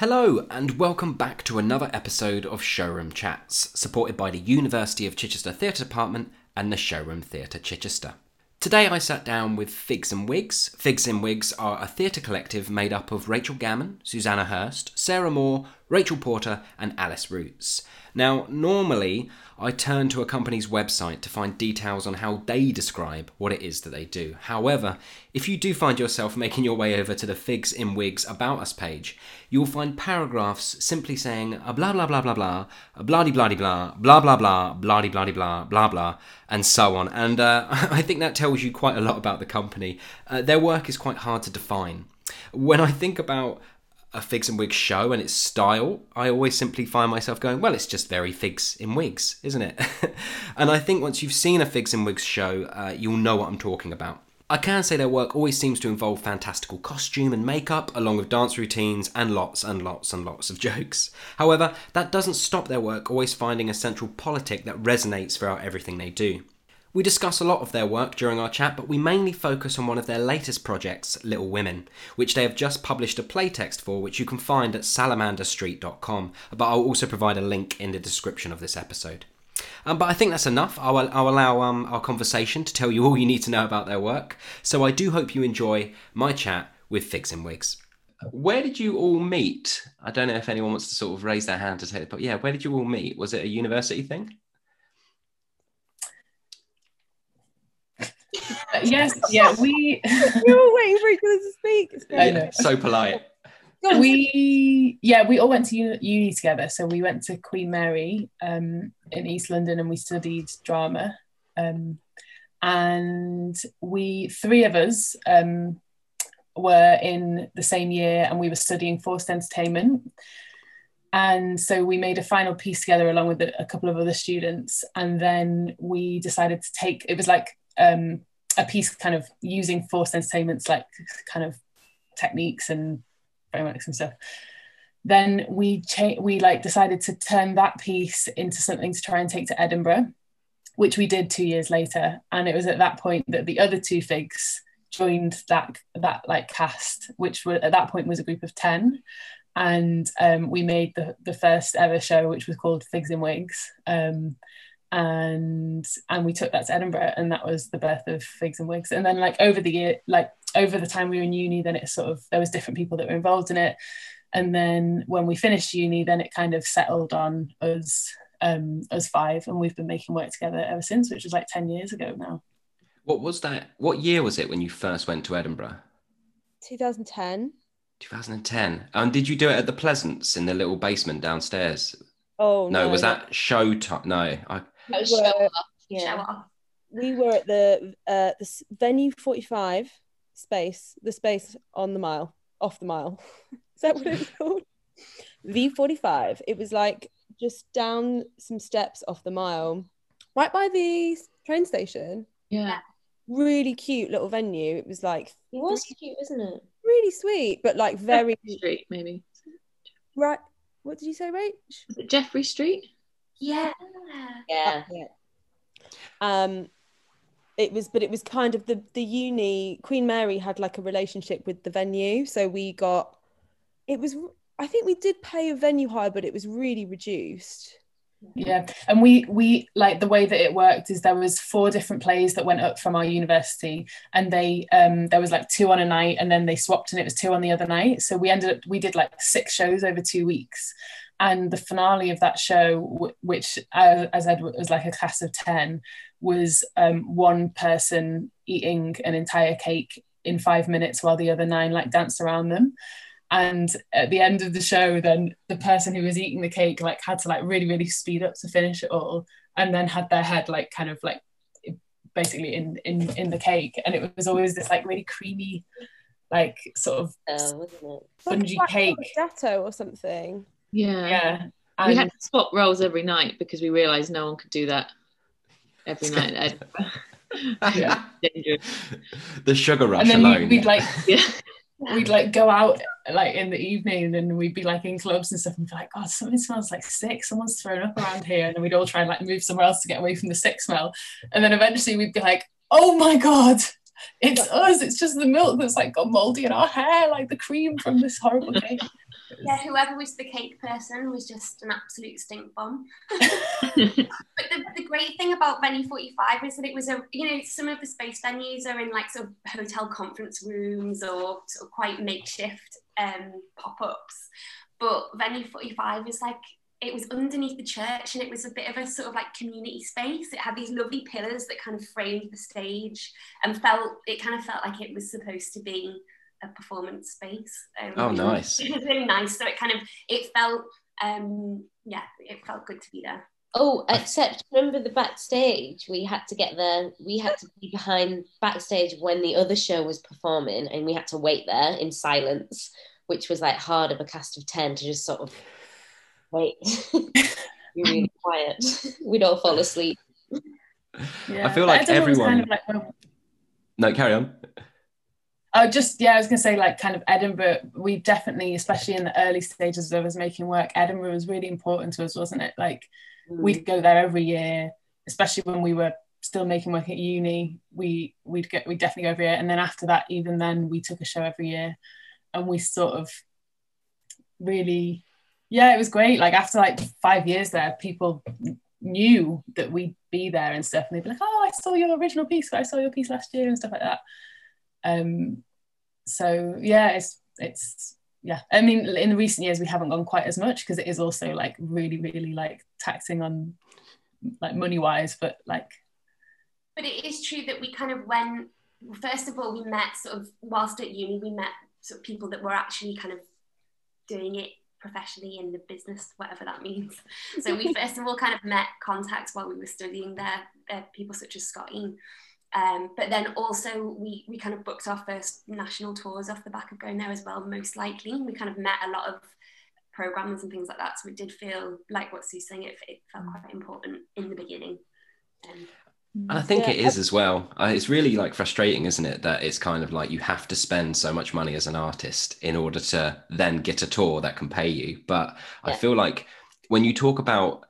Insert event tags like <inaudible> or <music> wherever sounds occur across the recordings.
Hello, and welcome back to another episode of Showroom Chats, supported by the University of Chichester Theatre Department and the Showroom Theatre Chichester. Today I sat down with Figs and Wigs. Figs and Wigs are a theatre collective made up of Rachel Gammon, Susanna Hurst, Sarah Moore, Rachel Porter, and Alice Roots. Now, normally I turn to a company's website to find details on how they describe what it is that they do. However, if you do find yourself making your way over to the Figs in Wigs About Us page, you'll find paragraphs simply saying a blah blah blah blah blah, a blah blah blah blah, blah blah blah, blah blah blah blah blah, and so on. And uh, <laughs> I think that tells you quite a lot about the company. Uh, their work is quite hard to define. When I think about a figs and wigs show and its style, I always simply find myself going, well, it's just very figs in wigs, isn't it? <laughs> and I think once you've seen a figs and wigs show, uh, you'll know what I'm talking about. I can say their work always seems to involve fantastical costume and makeup, along with dance routines and lots and lots and lots of <laughs> jokes. However, that doesn't stop their work always finding a central politic that resonates throughout everything they do. We discuss a lot of their work during our chat, but we mainly focus on one of their latest projects, Little Women, which they have just published a playtext for, which you can find at salamanderstreet.com. But I'll also provide a link in the description of this episode. Um, but I think that's enough. I'll, I'll allow um, our conversation to tell you all you need to know about their work. So I do hope you enjoy my chat with Figs and Wigs. Where did you all meet? I don't know if anyone wants to sort of raise their hand to say it, but yeah, where did you all meet? Was it a university thing? <laughs> yes, yeah, we. you were waiting for each other to speak. <laughs> I know. So polite. we yeah we all went to uni, uni together so we went to queen mary um, in east london and we studied drama um, and we three of us um, were in the same year and we were studying forced entertainment and so we made a final piece together along with a, a couple of other students and then we decided to take it was like um, a piece kind of using forced entertainment's like kind of techniques and frameworks and stuff. Then we cha- we like decided to turn that piece into something to try and take to edinburgh which we did two years later. And it was at that point that the other two figs joined that that like cast which were at that point was a group of 10 and um, we made the, the first ever show which was called figs in wigs. Um, and and we took that to Edinburgh and that was the birth of Figs and Wigs. And then like over the year like over the time we were in uni then it sort of there was different people that were involved in it. And then when we finished uni then it kind of settled on us um us five and we've been making work together ever since which was like 10 years ago now. What was that what year was it when you first went to Edinburgh? 2010 2010 and did you do it at the Pleasance in the little basement downstairs? Oh no, no. was that show time no I Show off. Yeah. Show off. We were at the uh, the venue 45 space, the space on the mile, off the mile. <laughs> Is that what it's called? V45. It was like just down some steps off the mile, right by the train station. Yeah. Really cute little venue. It was like it was cute, wasn't it? Really sweet, but like very Jeffrey Street, maybe. Right. What did you say, Rach? Was it Jeffrey Street? Yeah. Yeah. yeah. Um, it was, but it was kind of the the uni. Queen Mary had like a relationship with the venue, so we got. It was. I think we did pay a venue hire, but it was really reduced. Yeah, and we we like the way that it worked is there was four different plays that went up from our university, and they um there was like two on a night, and then they swapped, and it was two on the other night. So we ended up we did like six shows over two weeks, and the finale of that show, which uh, as Edward was like a class of ten, was um, one person eating an entire cake in five minutes while the other nine like danced around them. And at the end of the show then the person who was eating the cake like had to like really really speed up to finish it all and then had their head like kind of like basically in in in the cake. And it was always this like really creamy like sort of uh, spongy cake. Gateau or something yeah yeah and we had to swap roles every night because we realized no one could do that every night <laughs> <laughs> yeah. the sugar rush and then alone we'd like <laughs> yeah we'd like go out like in the evening and we'd be like in clubs and stuff and be like, God, something smells like sick. Someone's thrown up around here. And then we'd all try and like move somewhere else to get away from the sick smell. And then eventually we'd be like, oh my God, it's us. It's just the milk that's like got moldy in our hair, like the cream from this horrible cake. Yeah, whoever was the cake person was just an absolute stink bomb. <laughs> but the, the great thing about Venue 45 is that it was a, you know, some of the space venues are in like sort of hotel conference rooms or sort of quite makeshift um, pop-ups. But Venue 45 is like it was underneath the church and it was a bit of a sort of like community space. It had these lovely pillars that kind of framed the stage and felt it kind of felt like it was supposed to be a performance space. Um, oh, nice! <laughs> It was really nice. So it kind of it felt um yeah, it felt good to be there. Oh, except remember the backstage? We had to get there. We had to be behind backstage when the other show was performing, and we had to wait there in silence, which was like hard of a cast of ten to just sort of wait, <laughs> be really quiet. <laughs> We'd all fall asleep. Yeah. I feel like everyone. Kind of like, well... No, carry on. Oh, just yeah, I was gonna say like kind of Edinburgh. We definitely, especially in the early stages of us making work, Edinburgh was really important to us, wasn't it? Like mm. we'd go there every year, especially when we were still making work at uni. We we'd get we definitely go every year, and then after that, even then, we took a show every year, and we sort of really yeah, it was great. Like after like five years there, people knew that we'd be there and stuff, and they'd be like, "Oh, I saw your original piece. I saw your piece last year and stuff like that." Um, so yeah, it's it's yeah. I mean, in the recent years, we haven't gone quite as much because it is also like really, really like taxing on like money wise, but like. But it is true that we kind of went. First of all, we met sort of whilst at uni, we met sort of people that were actually kind of doing it professionally in the business, whatever that means. So we <laughs> first of all kind of met contacts while we were studying there, uh, people such as Scotty. Um, but then also we we kind of booked our first national tours off the back of going there as well, most likely. We kind of met a lot of programmers and things like that. So it did feel like what Sue's saying, it, it felt quite important in the beginning. Um, and I think yeah. it is as well. Uh, it's really like frustrating, isn't it? That it's kind of like you have to spend so much money as an artist in order to then get a tour that can pay you. But yeah. I feel like when you talk about,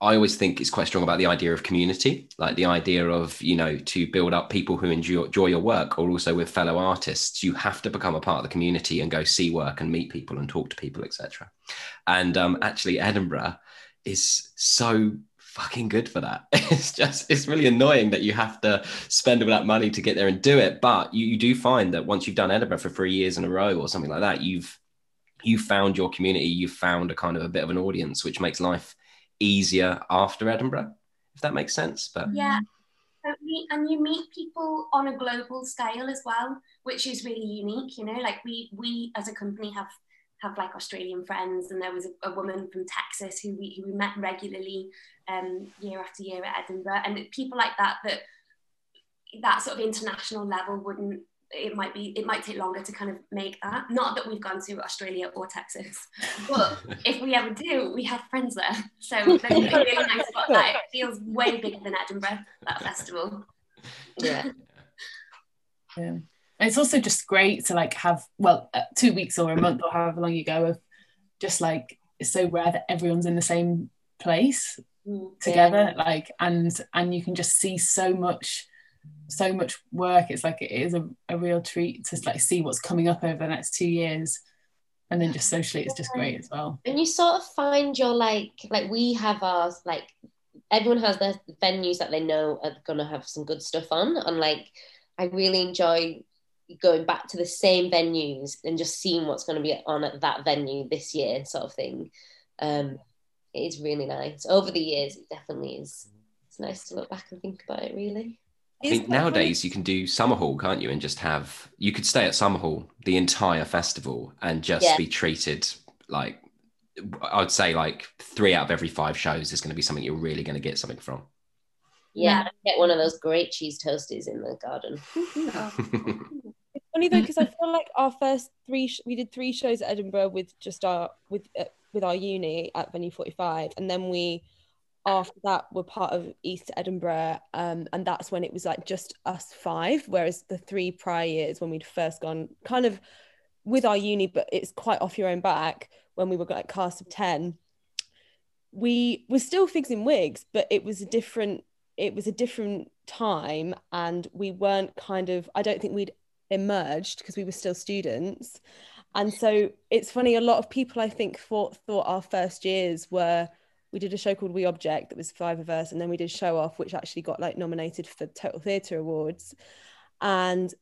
I always think it's quite strong about the idea of community, like the idea of, you know, to build up people who enjoy, enjoy your work or also with fellow artists. You have to become a part of the community and go see work and meet people and talk to people, etc. And um, actually, Edinburgh is so fucking good for that. <laughs> It's just it's really annoying that you have to spend all that money to get there and do it. But you, you do find that once you've done Edinburgh for three years in a row or something like that, you've you found your community, you've found a kind of a bit of an audience, which makes life easier after Edinburgh, if that makes sense. But yeah. And you meet people on a global scale as well, which is really unique. You know, like we we as a company have have like Australian friends, and there was a, a woman from Texas who we, who we met regularly um, year after year at Edinburgh, and people like that that that sort of international level wouldn't. It might be. It might take longer to kind of make that. Not that we've gone to Australia or Texas, <laughs> but if we ever do, we have friends there. So <laughs> there's really nice about that. It feels way bigger than Edinburgh. That festival. Yeah. <laughs> Yeah and it's also just great to like have well uh, two weeks or a month or however long you go of just like it's so rare that everyone's in the same place mm, together yeah. like and and you can just see so much so much work it's like it is a, a real treat to like see what's coming up over the next two years and then just socially it's just great as well and you sort of find your like like we have ours like everyone has their venues that they know are gonna have some good stuff on and like I really enjoy going back to the same venues and just seeing what's going to be on at that venue this year, sort of thing. Um, it is really nice. Over the years, it definitely is. It's nice to look back and think about it. Really. I think nowadays you can do Summerhall, can't you? And just have you could stay at Summerhall the entire festival and just yeah. be treated like I'd say like three out of every five shows is going to be something you're really going to get something from. Yeah, get one of those great cheese toasties in the garden. <laughs> <laughs> It's funny though because I feel like our first three sh- we did three shows at Edinburgh with just our with uh, with our uni at Venue Forty Five, and then we after that were part of East Edinburgh, um, and that's when it was like just us five. Whereas the three prior years when we'd first gone, kind of with our uni, but it's quite off your own back when we were like cast of ten. We were still figs in wigs, but it was a different it was a different time and we weren't kind of i don't think we'd emerged because we were still students And so it's funny, a lot of people I think thought thought our first years were we did a show called We Object that was five of us, and then we did Show Off, which actually got like nominated for Total Theatre Awards. And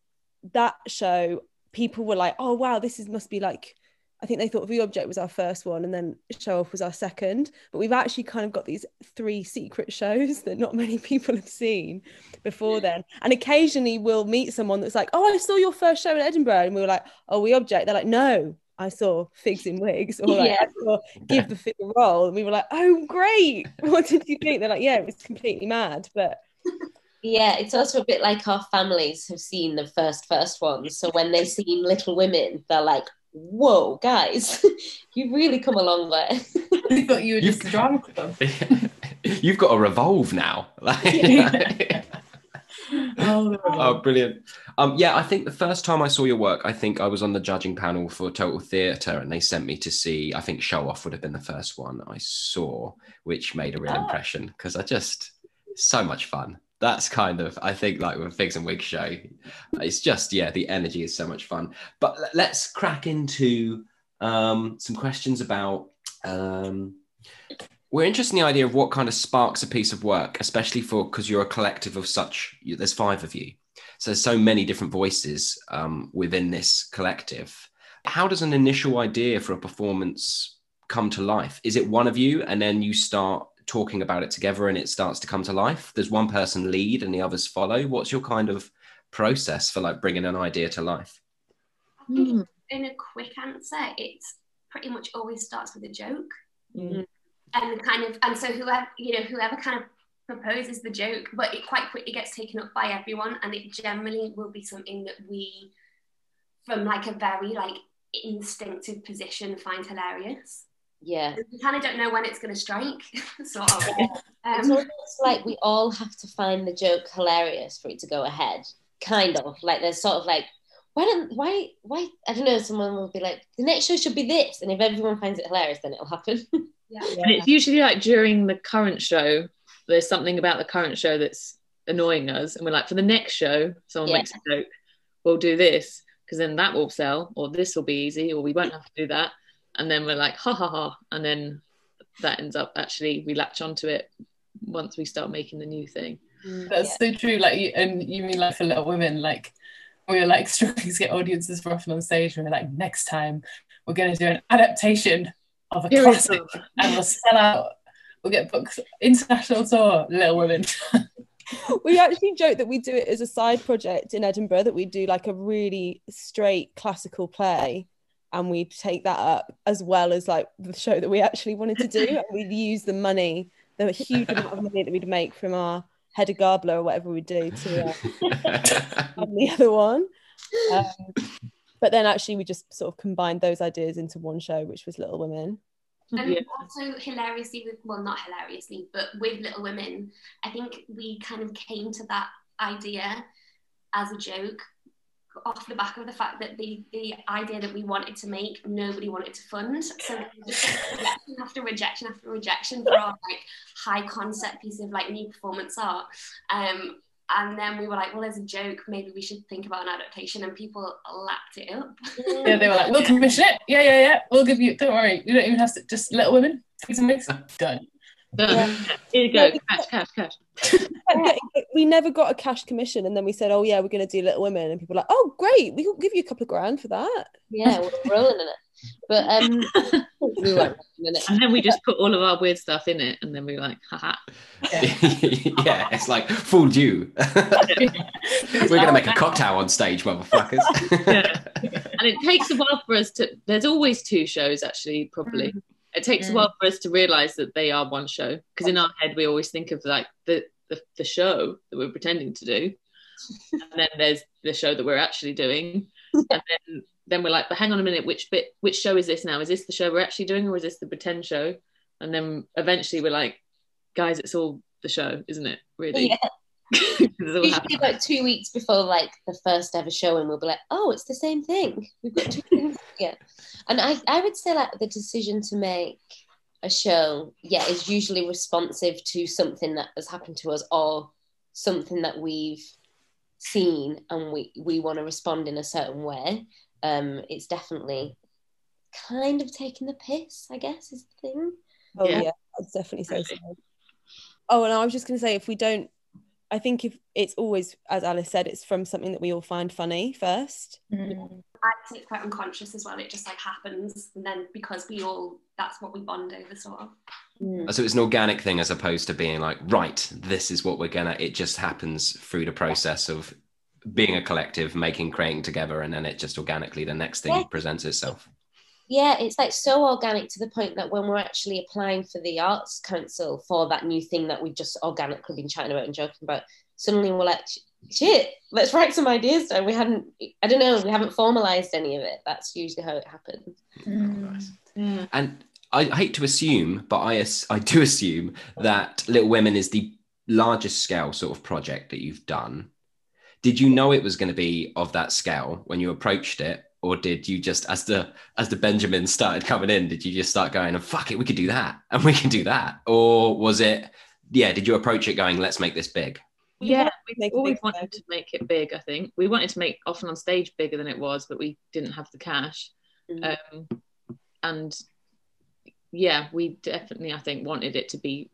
that show, people were like, "Oh wow, this is must be like." I think they thought We Object was our first one, and then Show Off was our second. But we've actually kind of got these three secret shows <laughs> that not many people have seen before then. And occasionally we'll meet someone that's like, "Oh, I saw your first show in Edinburgh," and we were like, "Oh, We Object." They're like, "No, I saw Figs in Wigs," or like, Yeah. "I saw Give the Fig a Roll," and we were like, "Oh, great! <laughs> What did you think?" They're like, "Yeah, it was completely mad," but Yeah, it's also a bit like our families have seen the first first ones. So when they've seen Little Women, they're like, "Whoa, guys, <laughs> you've really come a long way." <laughs> I thought you were You've- just a drama club. You've got to revolve now. Like- Oh, oh, brilliant. Um, yeah, I think the first time I saw your work, I think I was on the judging panel for Total Theatre, and they sent me to see. I think Show Off would have been the first one I saw, which made a real Oh. impression because I just so much fun. That's kind of I think like with Figs and Wigs show, it's just yeah, the energy is so much fun. But let's crack into um, some questions about. Um, we're interested in the idea of what kind of sparks a piece of work, especially for because you're a collective of such. you- There's five of you, so there's so many different voices um, within this collective. How does an initial idea for a performance come to life? Is it one of you, and then you start talking about it together, and it starts to come to life? Does one person lead and the others follow? What's your kind of process for like bringing an idea to life? I think Hmm. in a quick answer, it's pretty much always starts with a joke. Mm. And kind of and so whoever you know whoever kind of proposes the joke but it quite quickly gets taken up by everyone and it generally will be something that we from like a very like instinctive position find hilarious Yeah, we kind of don't know when it's going to strike <laughs> sort of it's um, almost like we all have to find the joke hilarious for it to go ahead. Kind of like there's sort of like. Why don't why why I don't know someone will be like the next show should be this and if everyone finds it hilarious then it'll happen. <laughs> yeah. And it's usually like during the current show, there's something about the current show that's annoying us, and we're like, for the next show, someone Yeah. makes a joke, we'll do this because then that will sell, or this will be easy, or we won't have to do that, and then we're like, ha ha ha, and then that ends up actually we latch onto it once we start making the new thing. Mm, that's so true. Like, you, and you mean like for Little Women, like we were like <laughs> struggling to get audiences for often on stage. And we were like, next time we're going to do an adaptation of a Here classic, and we'll <laughs> sell out. We'll get booked international tour. Little Women. <laughs> we actually joke that we do it as a side project in Edinburgh that we do like a really straight classical play and we'd take that up as well as like the show that we actually wanted to do and <laughs> we'd use the money the huge amount of money that we'd make from our Hedda Gabler or whatever we do to uh, the other one um, but then actually we just sort of combined those ideas into one show which was Little Women. And Yeah. also hilariously with well not hilariously, but with Little Women, I think we kind of came to that idea as a joke off the back of the fact that the the idea that we wanted to make nobody wanted to fund. So it was just like rejection after rejection after rejection for our like high concept piece of like new performance art. Um and then we were like well there's a joke maybe we should think about an adaptation and people lapped it up yeah, they were like, we'll commission it. Yeah, yeah, yeah. We'll give you. Don't worry. You don't even have to. Just Little Women. Figs and Wigs. Done. Done. Here you go, cash, cash, cash. we never got a cash commission and then we said oh yeah we're going to do little women and people were like oh great we will give you a couple of grand for that yeah, we're rolling in it. But um <laughs> we won't in a minute. And then we just put all of our weird stuff in it, and then we were like, haha. <laughs> yeah, it's like fooled you. <laughs> We're gonna make a cocktail on stage, motherfuckers. Yeah. And it takes a while for us to. There's always two shows, actually, probably. It takes a while for us to realize that they are one show because in our head we always think of like the, the the show that we're pretending to do, and then there's the show that we're actually doing, and then then we're like, but hang on a minute, which bit, which show is this now? Is this the show we're actually doing, or is this the pretend show? And then eventually we're like, guys, it's all the show, isn't it? Really? Yeah. <laughs> Usually happening. about two weeks before like the first ever show and we'll be like, oh, it's the same thing. We've got two things yeah. And I, I would say like the decision to make a show, yeah, is usually responsive to something that has happened to us or something that we've seen and we, we want to respond in a certain way. Um, it's definitely kind of taking the piss, I guess, is the thing. Oh Yeah. yeah, I'd definitely say so. Oh, and I was just going to say, if we don't, I think if it's always, as Alice said, it's from something that we all find funny first. Mm. I'd say it's quite unconscious as well. It just like happens, and then because we all that's what we bond over, sort of. So it's an organic thing as opposed to being like, right, this is what we're gonna. It just happens through the process of being a collective, making, creating together, and then it just organically the next thing Yeah. presents itself. Yeah, it's like so organic to the point that when we're actually applying for the Arts Council for that new thing that we've just organically been chatting about and joking about, suddenly we're like, shit, let's write some ideas down. We hadn't, I don't know, we haven't formalized any of it. That's usually how it happens. Mm. Yeah. And I hate to assume, but I, I do assume that Little Women is the largest scale sort of project that you've done. Did you know it was going to be of that scale when you approached it, or did you just, as the as the Benjamins started coming in, did you just start going, "Fuck it, we could do that, and we can do that," or was it, yeah? Did you approach it going, "Let's make this big"? We Yeah, we always wanted to make it big. I think we wanted to make often on stage bigger than it was, but we didn't have the cash. Mm. Um, and yeah, we definitely, I think, wanted it to be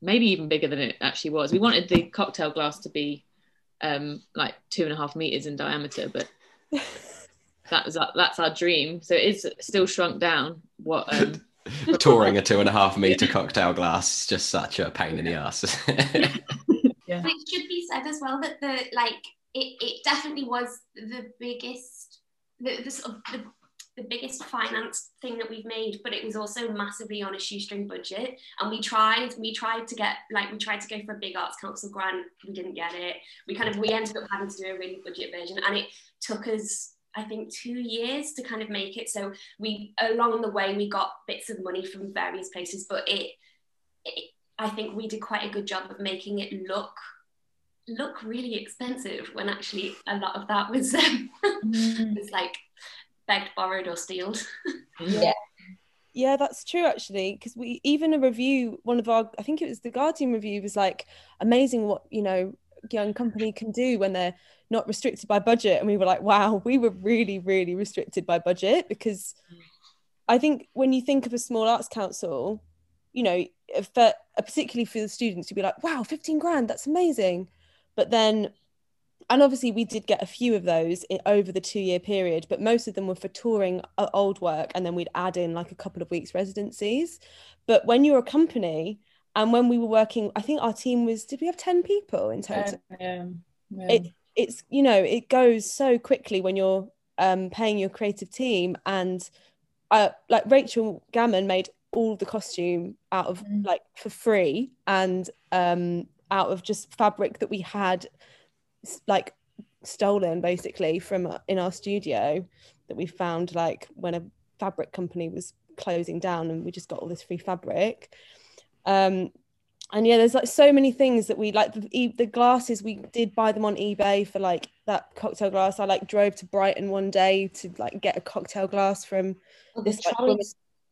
maybe even bigger than it actually was. We wanted the cocktail glass to be um, like two and a half meters in diameter, but <laughs> that was our, that's our dream. So it is still shrunk down. What um, <laughs> Touring a two and a half meter cocktail glass is just such a pain in the ass. <laughs> But it should be said as well that the like it, it definitely was the biggest the, the sort of the, the biggest finance thing that we've made but it was also massively on a shoestring budget. And we tried we tried to get like we tried to go for a big arts council grant. We didn't get it. We kind of we ended up having to do a really budget version. And it took us I think two years to kind of make it. So we along the way we got bits of money from various places but it, it I think we did quite a good job of making it look look really expensive when actually a lot of that was um, <laughs> Mm. was like begged, borrowed, or stealed. <laughs> Yeah. Yeah, that's true actually. Because we even a review, one of our, I think it was the Guardian review, was like amazing what you know young company can do when they're not restricted by budget, and we were like, wow, we were really, really restricted by budget because I think when you think of a small arts council, you know, for particularly for the students, you'd be like, wow, fifteen grand, that's amazing, but then. And obviously, we did get a few of those over the two-year period, but most of them were for touring uh, old work, and then we'd add in like a couple of weeks residencies. But when you're a company, and when we were working, I think our team was did we have ten people in total? Yeah. Yeah. It it's you know it goes so quickly when you're um, paying your creative team, and uh, like Rachel Gammon made all the costume out of Mm. like for free and um, out of just fabric that we had like stolen basically from uh, in our studio that we found like when a fabric company was closing down and we just got all this free fabric. Um and yeah there's like so many things that we like the, the glasses we did buy them on ebay for like that cocktail glass. I like drove to brighton one day to like get a cocktail glass from the This, like,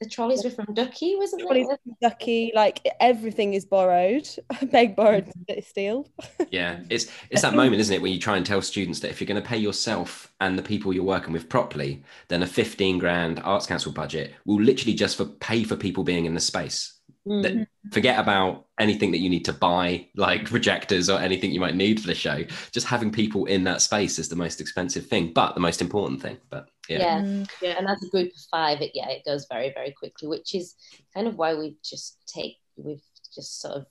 the trolleys were from Ducky, wasn't Trolleys it? from ducky like everything is borrowed <laughs> beg borrowed steal <laughs> Yeah, it's it's that moment, isn't it, when you try and tell students that if you're going to pay yourself and the people you're working with properly, then a 15 grand Arts Council budget will literally just for pay for people being in the space. Mm. That- Forget about anything that you need to buy, like projectors or anything you might need for the show. Just having people in that space is the most expensive thing, but the most important thing. But yeah, Yeah. Mm. Yeah. and as a group of five it yeah it goes very very quickly which is kind of why we just take we've just sort of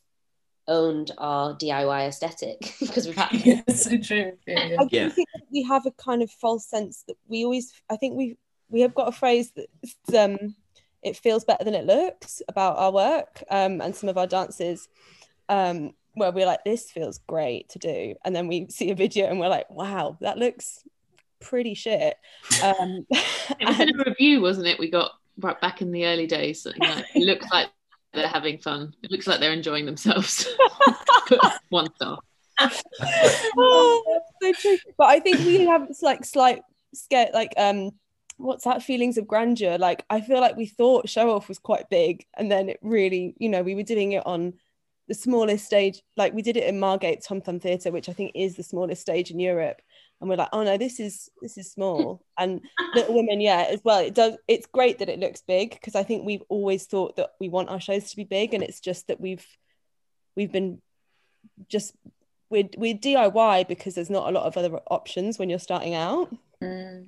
owned our diy aesthetic <laughs> because we've had <laughs> to Yeah, so true. Yeah, yeah. I do Yeah. think that we have a kind of false sense that we always I think we we have got a phrase that um it feels better than it looks about our work um and some of our dances um where we're like this feels great to do and then we see a video and we're like wow that looks pretty shit um <laughs> It was in a review, wasn't it? We got right back in the early days. Something like, it looks like they're having fun. It looks like they're enjoying themselves. <laughs> One star. oh, so true. But I think we have this like slight scare, like um, what's that feelings of grandeur? Like I feel like we thought show off was quite big, and then it really, you know, we were doing it on the smallest stage. Like we did it in Margate Tom Thumb Theatre, which I think is the smallest stage in Europe. And we're like, oh no, this is this is small. <laughs> And Little Women, yeah, as well. It does. It's great that it looks big because I think we've always thought that we want our shows to be big, and it's just that we've we've been just we're we're DIY because there's not a lot of other options when you're starting out. Mm.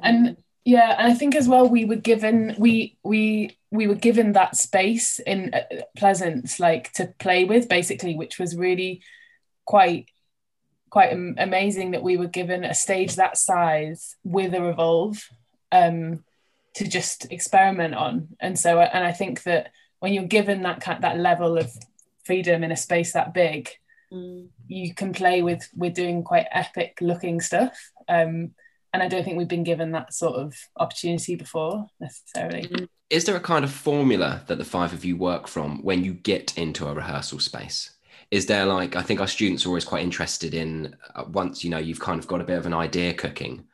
And yeah, and I think as well we were given we we we were given that space in uh, Pleasance like to play with basically, which was really quite quite amazing that we were given a stage that size with a revolve um, to just experiment on. And so, and I think that when you're given that kind that level of freedom in a space that big, mm. you can play with with doing quite epic looking stuff. Um, and I don't think we've been given that sort of opportunity before necessarily. Mm. Is there a kind of formula that the five of you work from when you get into a rehearsal space? Is there like I think our students are always quite interested in uh, once you know you've kind of got a bit of an idea cooking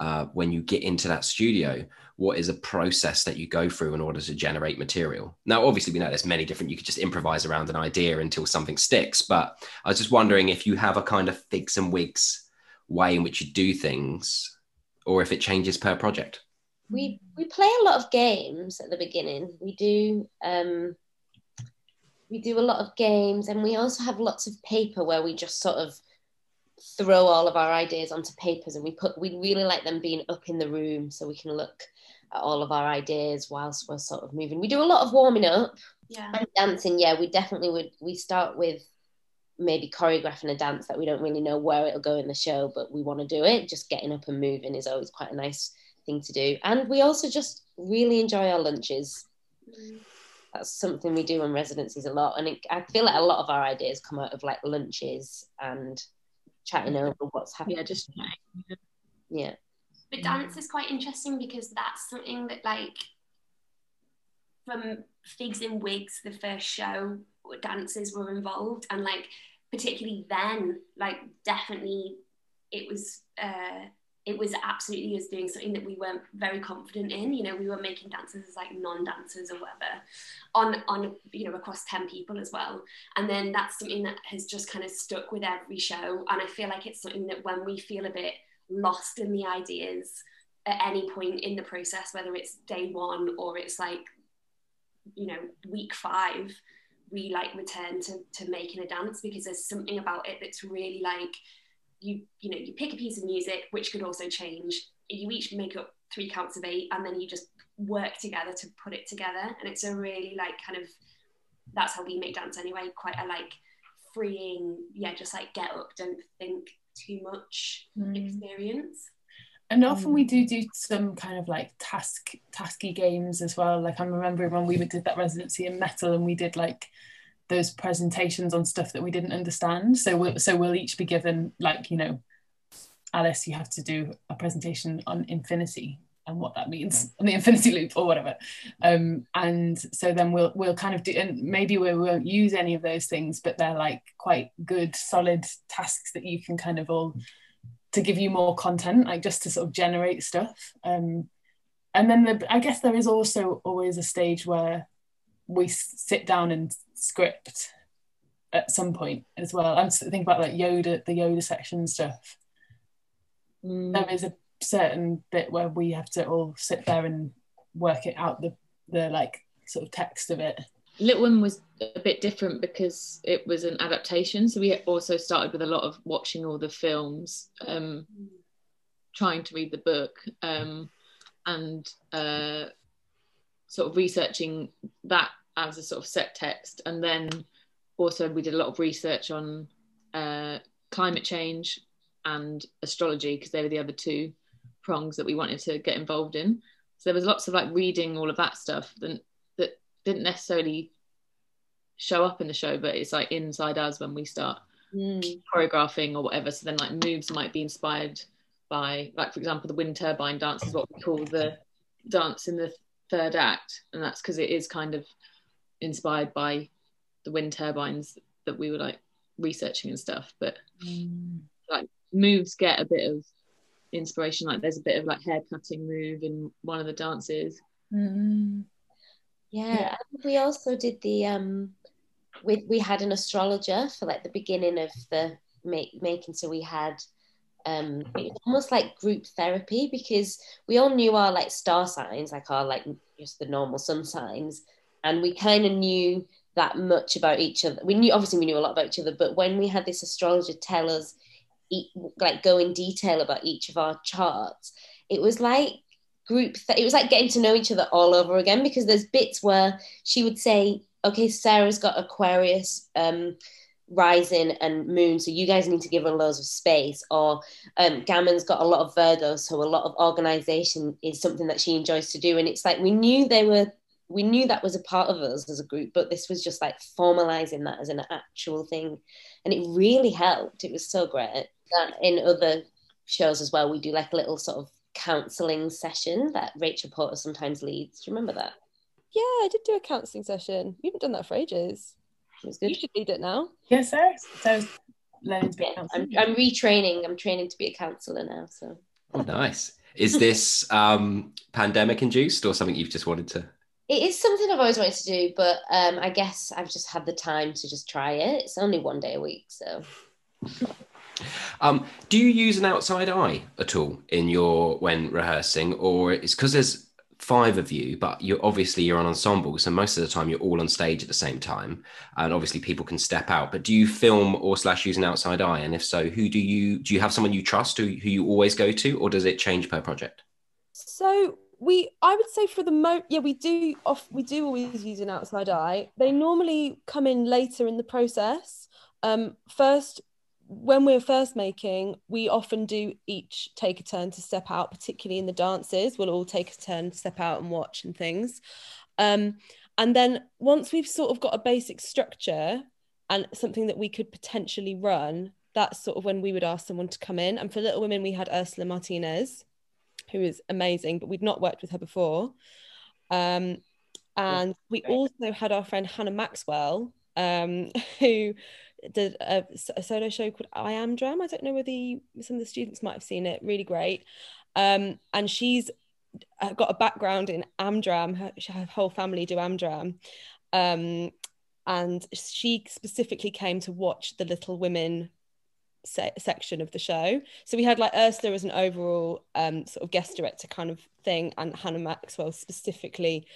uh, when you get into that studio what is a process that you go through in order to generate material? Now obviously we know there's many different you could just improvise around an idea until something sticks but i was just wondering if you have a kind of figs and wigs way in which you do things or if it changes per project. We we play a lot of games at the beginning. We do um we do a lot of games and we also have lots of paper where we just sort of throw all of our ideas onto papers and we put we really like them being up in the room so we can look at all of our ideas whilst we're sort of moving. We do a lot of warming up yeah. and dancing. Yeah we definitely would we start with maybe choreographing a dance that we don't really know where it'll go in the show but we want to do it. Just getting up and moving is always quite a nice thing to do. And we also just really enjoy our lunches. Mm. That's something we do in residencies a lot and it, i feel like a lot of our ideas come out of like lunches and chatting over what's happening. Yeah just yeah. But dance is quite interesting because that's something that like from figs and wigs the first show dances were involved and like particularly then like definitely it was uh it was absolutely us doing something that we weren't very confident in you know we were making dances as like non-dancers or whatever on on you know across 10 people as well. And then that's something that has just kind of stuck with every show and i feel like it's something that when we feel a bit lost in the ideas at any point in the process whether it's day one or it's like you know week five we like return to, to making a dance because there's something about it that's really like you you know you pick a piece of music which could also change. You each make up three counts of eight and then you just work together to put it together. And it's a really like kind of that's how we make dance anyway quite a like freeing yeah just like get up don't think too much mm. experience. And often we do do some kind of like task tasky games as well. Like i'm remembering when we did that residency in metal and we did like those presentations on stuff that we didn't understand. So we'll, so we'll each be given like you know alice you have to do a presentation on infinity and what that means on the infinity loop or whatever. Um, and so then we'll we'll kind of do and maybe we won't use any of those things but they're like quite good solid tasks that you can kind of all to give you more content like just to sort of generate stuff. Um, and then the, i guess there is also always a stage where we sit down and script at some point as well. I'm thinking about like Yoda, the Yoda section stuff. Mm. There is a certain bit where we have to all sit there and work it out the the like sort of text of it. Little Women was a bit different because it was an adaptation. So we also started with a lot of watching all the films, um, trying to read the book, um, and uh, sort of researching that as a sort of set text. And then also we did a lot of research on uh, climate change and astrology because they were the other two prongs that we wanted to get involved in. So there was lots of like reading all of that stuff that, that didn't necessarily show up in the show, but it's like inside us when we start mm. choreographing or whatever. So then like moves might be inspired by like for example the wind turbine dance is what we call the dance in the third act and that's because it is kind of inspired by the wind turbines that we were like researching and stuff but mm. like moves get a bit of inspiration like there's a bit of like hair cutting move in one of the dances mm. yeah, yeah. we also did the um we we had an astrologer for like the beginning of the make, making. So we had um it was almost like group therapy because we all knew our like star signs, like our like just the normal sun signs, and we kind of knew that much about each other. We knew obviously we knew a lot about each other, but when we had this astrologer tell us like go in detail about each of our charts, it was like group th- it was like getting to know each other all over again because there's bits where she would say okay sarah's got aquarius um rising and moon so you guys need to give her loads of space or um gammon's got a lot of virgo so a lot of organization is something that she enjoys to do and it's like we knew they were we knew that was a part of us as a group but this was just like formalizing that as an actual thing and it really helped it was so great that in other shows as well we do like a little sort of counseling session that Rachel Porter sometimes leads. Do you remember that? Yeah, I did do a counselling session. We haven't done that for ages. It was You should lead it now. Yes, sir. So learning to be a Yeah, counsellor. I'm, I'm retraining. I'm training to be a counsellor now. So Oh, nice. Is this um, pandemic induced or something you've just wanted to? it is something I've always wanted to do, but um, I guess I've just had the time to just try it. It's only one day a week, so Um, do you use an outside eye at all in your when rehearsing, or it's because there's five of you, but you're obviously you're an ensemble, so most of the time you're all on stage at the same time, and obviously people can step out. But do you film or slash use an outside eye, and if so, who do you do you have someone you trust who who you always go to, or does it change per project? So we, I would say for the mo, yeah, we do off, we do always use an outside eye. They normally come in later in the process. Um, first, when we're first making, we often do each take a turn to step out, particularly in the dances. We'll all take a turn to step out and watch and things. Um, and then once we've sort of got a basic structure and something that we could potentially run, that's sort of when we would ask someone to come in. And for Little Women, we had Ursula Martinez who is amazing, but we'd not worked with her before. Um, and we also had our friend Hannah Maxwell, um, <laughs> who did a, a solo show called I Am Drum. I don't know whether you, some of the students might have seen it. Really great. Um, and she's got a background in Amdram. Her, her whole family do Amdram. Um, and she specifically came to watch the Little Women se- section of the show. So we had like Ursula as an overall um, sort of guest director kind of thing, and Hannah Maxwell specifically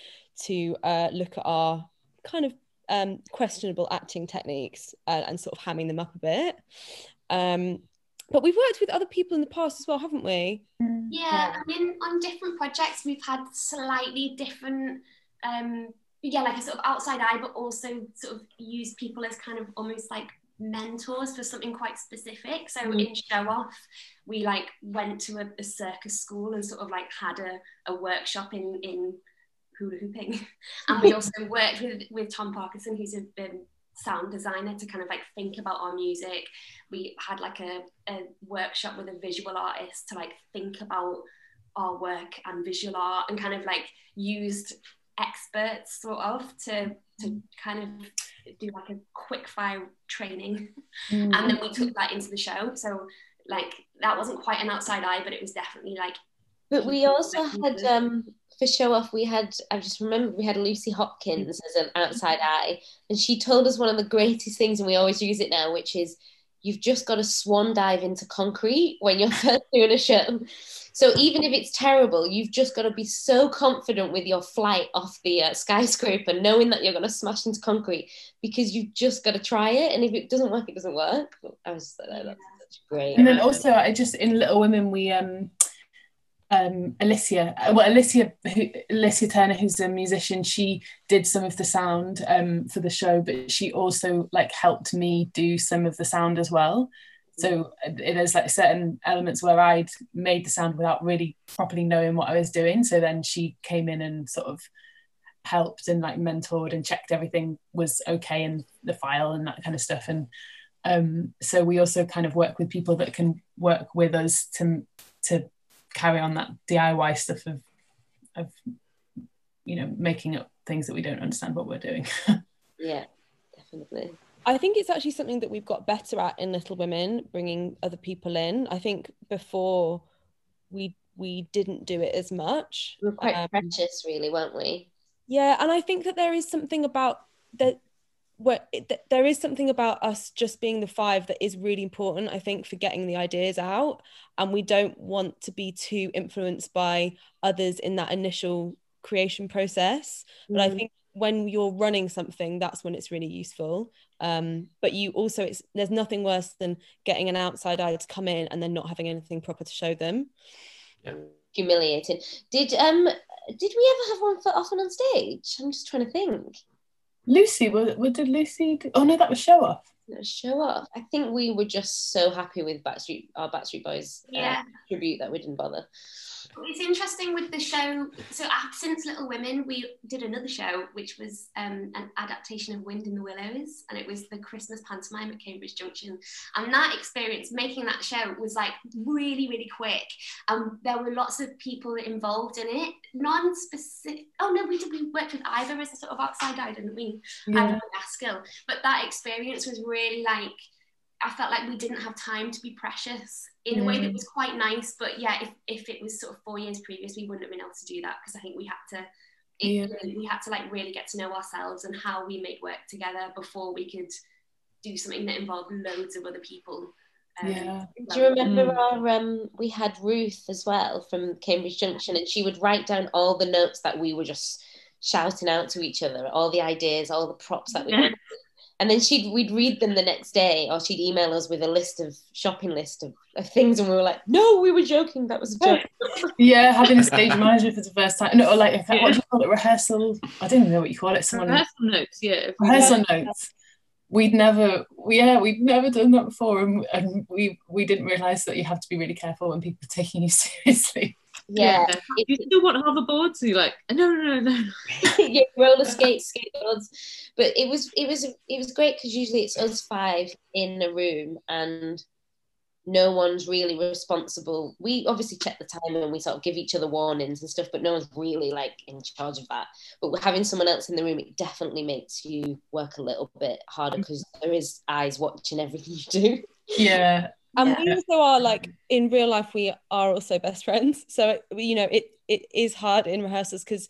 to uh, look at our kind of um, questionable acting techniques uh, and sort of hamming them up a bit. Um, but we've worked with other people in the past as well, haven't we? Yeah, I mean, on different projects, we've had slightly different, um, yeah, like a sort of outside eye, but also sort of use people as kind of almost like mentors for something quite specific. So Mhm. in show off, we like went to a, a circus school and sort of like had a, a workshop in in hula hooping, <laughs> and we also worked with with Tom Parkinson, who's a um, sound designer, to kind of like think about our music. We had like a, a workshop with a visual artist to like think about our work and visual art and kind of like used experts sort of to to kind of do like a quick fire training Mm. and then we took that into the show so like that wasn't quite an outside eye but it was definitely like But we also had um for show off we had I just remember we had Lucy Hopkins as an outside eye and she told us one of the greatest things and we always use it now which is you've just got to swan dive into concrete when you're <laughs> first doing a show. So even if it's terrible, you've just got to be so confident with your flight off the uh, skyscraper, knowing that you're going to smash into concrete because you've just got to try it. And if it doesn't work, it doesn't work. I was just like, oh, that's such great. And then also, I just in Little Women, we um, um, Alicia, uh, well, Alicia, who, Alicia Turner, who's a musician, she did some of the sound um, for the show, but she also like helped me do some of the sound as well. So uh, there's like certain elements where I'd made the sound without really properly knowing what I was doing. So then she came in and sort of helped and like mentored and checked everything was okay in the file and that kind of stuff. And um, so we also kind of work with people that can work with us to to carry on that DIY stuff of of you know making up things that we don't understand what we're doing. <laughs> Yeah, definitely. I think it's actually something that we've got better at in Little Women, bringing other people in. I think before we we didn't do it as much. We were quite Um, precious, really, weren't we? Yeah, and I think that there is something about that where it, th- there is something about us just being the five that is really important i think for getting the ideas out and we don't want to be too influenced by others in that initial creation process but i Mm. think when you're running something that's when it's really useful um, but you also it's there's nothing worse than getting an outside eye to come in and then not having anything proper to show them yeah. Humiliating. Did um did we ever have one for often on stage? I'm just trying to think. Lucy, what, what did Lucy do? Oh no, that was show off. Let's show off. I think we were just so happy with Backstreet our Backstreet Boys uh, tribute that we didn't bother. It's interesting with the show. So after since Little Women, we did another show which was um, an adaptation of Wind in the Willows, and it was the Christmas pantomime at Cambridge Junction. And that experience, making that show, was like really, really quick. And there were lots of people involved in it. Non-specific. Oh no, we did. We worked with Ivor as a sort of outside eye, didn't we? Yeah. Ivor Gaskell. But that experience was really like. I felt like we didn't have time to be precious in a way that Mm. was quite nice. But yeah, if, if it was sort of four years previous, we wouldn't have been able to do that because I think we had to it, Yeah. we had to like really get to know ourselves and how we made work together before we could do something that involved loads of other people. Um, Yeah. Do you remember Mm. our um we had Ruth as well from Cambridge Junction and she would write down all the notes that we were just shouting out to each other, all the ideas, all the props that we <laughs> Yeah. Had. And then she'd we'd read them the next day or she'd email us with a list of shopping list of, of things and we were like, No, we were joking, that was a joke. <laughs> Yeah, having a stage manager for the first time. No, or like Yeah. what do you call it? Rehearsal. I don't even know what you call it. Someone Rehearsal notes, yeah. if we- rehearsal notes. We'd never, yeah, we'd never done that before, and, and we we didn't realise that you have to be really careful when people are taking you <laughs> seriously. Yeah. You still want hoverboards? And you're like, no, no, no, no. <laughs> yeah, roller skates, skateboards. But it was it was it was great because usually it's us five in a room and no one's really responsible. We obviously check the time and we sort of give each other warnings and stuff, but no one's really like in charge of that. But having someone else in the room, it definitely makes you work a little bit harder because there is eyes watching everything you do. Yeah, and Yeah. we also are like in real life we are also best friends. So you know it it is hard in rehearsals because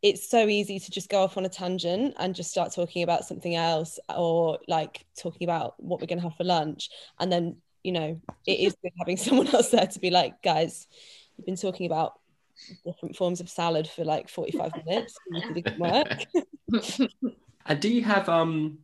it's so easy to just go off on a tangent and just start talking about something else or like talking about what we're going to have for lunch. And then you know it is good having <laughs> someone else there to be like guys you've been talking about different forms of salad for like 45 minutes. You did work? <laughs> And do you have um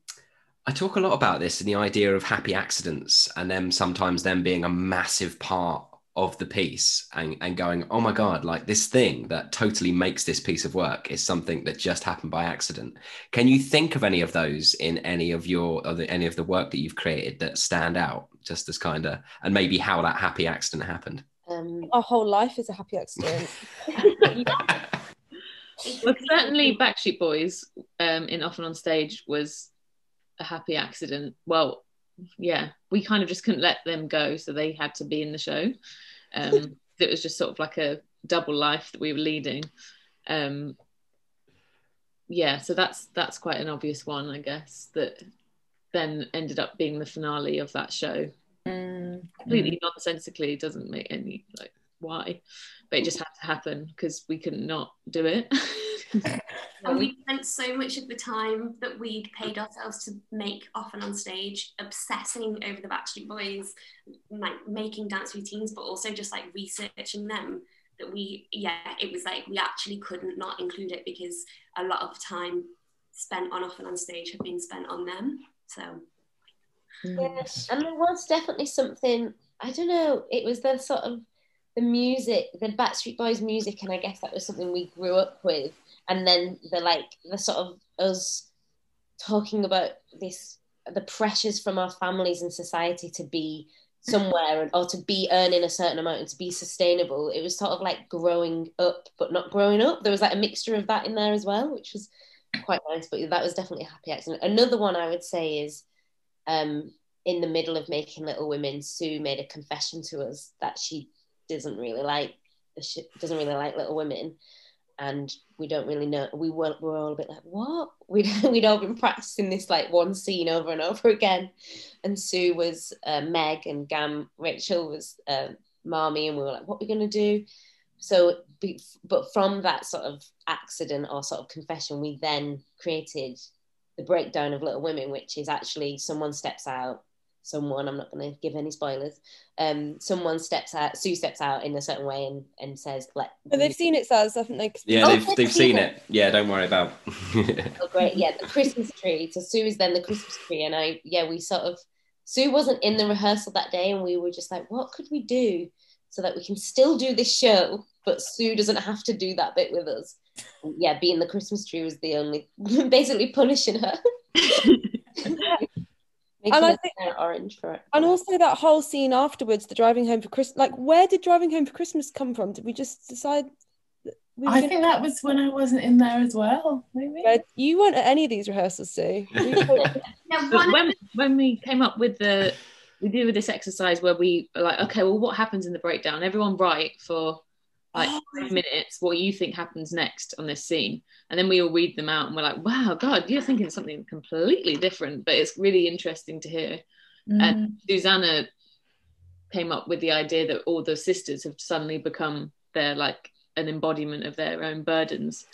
I talk a lot about this and the idea of happy accidents and them sometimes them being a massive part of the piece and, and going, oh my God, like this thing that totally makes this piece of work is something that just happened by accident. Can you think of any of those in any of your other any of the work that you've created that stand out just as kind of and maybe how that happy accident happened? Um, our whole life is a happy accident <laughs> Well, certainly Backstreet Boys um, in Often on Stage was a happy accident. Well, yeah, we kind of just couldn't let them go, so they had to be in the show. Um, <laughs> it was just sort of like a double life that we were leading. Um, yeah, so that's that's quite an obvious one, I guess, that then ended up being the finale of that show. Completely nonsensically, doesn't make any like why, but it just had to happen because we couldn't not do it. <laughs> <laughs> And we spent so much of the time that we'd paid ourselves to make often on stage, obsessing over the Backstreet Boys, like making dance routines, but also just like researching them. That we, yeah, it was like we actually couldn't not include it because a lot of time spent on often on stage had been spent on them. So Yes, and there was definitely something. I don't know. It was the sort of the music, the Backstreet Boys music, and I guess that was something we grew up with. And then the like the sort of us talking about this, the pressures from our families and society to be somewhere or to be earning a certain amount and to be sustainable. It was sort of like growing up, but not growing up. There was like a mixture of that in there as well, which was quite nice. But that was definitely a happy accident. Another one I would say is um, in the middle of making Little Women, Sue made a confession to us that she doesn't really like she doesn't really like Little Women, and we don't really know. We were we were all a bit like, what? <laughs> We'd we'd all been practicing this like one scene over and over again, and Sue was uh, Meg and Gam Rachel was uh, Marmee, and we were like, what are we gonna do? So, but from that sort of accident or sort of confession, we then created the breakdown of Little Women, which is actually someone steps out, someone I'm not going to give any spoilers. Um, someone steps out, Sue steps out in a certain way and and says, "Let." But they've seen it, Saz, haven't they? 'Cause- Yeah, Oh, they've, they've they've seen seen it. it. Yeah, don't worry about. <laughs> Oh, great. Yeah, the Christmas tree. So Sue is then the Christmas tree. And I, yeah, we sort of, Sue wasn't in the rehearsal that day. And we were just like, what could we do so that we can still do this show, but Sue doesn't have to do that bit with us? And yeah, being the Christmas tree was the only, <laughs> basically punishing her. <laughs> Making And I think- orange for it. And also that whole scene afterwards, the driving home for Christmas. Like, where did driving home for Christmas come from? Did we just decide? that we were I gonna- think that was when I wasn't in there as well. Maybe. Red, You weren't at any of these rehearsals, Sue. We <laughs> thought- No, But when when we came up with the we do with this exercise where we are like, okay, well, what happens in the breakdown? Everyone write for like Oh, five minutes what you think happens next on this scene, and then we all read them out, and we're like, wow, God, you're thinking something completely different, but it's really interesting to hear. Mm. And Susanna came up with the idea that all the sisters have suddenly become their like an embodiment of their own burdens,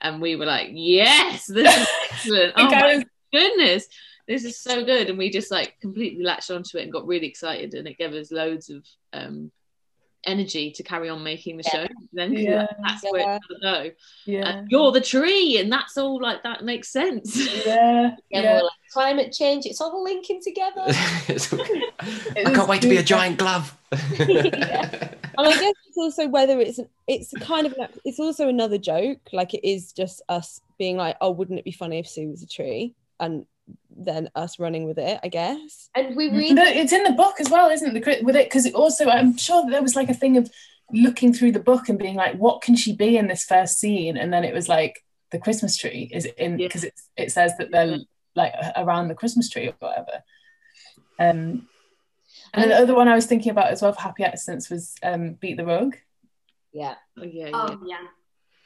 and we were like, yes, this is <laughs> excellent. Oh my was- goodness this is so good and we just like completely latched onto it and got really excited and it gave us loads of um energy to carry on making the Yeah. show then Yeah. that's where Yeah. it's go uh, yeah. and you're the tree and that's all like that makes sense yeah. <laughs> Yeah, yeah. like, climate change, it's all linking together. <laughs> <laughs> I can't wait to be a giant glove. and I guess it's also whether it's it's kind of an, it's also another joke. Like it is just us being like, oh, wouldn't it be funny if Sue was a tree? And then us running with it, I guess. And we No, it's in the book as well, isn't it? The with it because it also I'm sure that there was like a thing of looking through the book and being like, what can she be in this first scene? And then it was like the Christmas tree is in because it's it says that they're like around the Christmas tree or whatever. Um, and then the other one I was thinking about as well for Happy Accidents was um, Beat the Rug, yeah. oh, yeah, yeah. Oh yeah.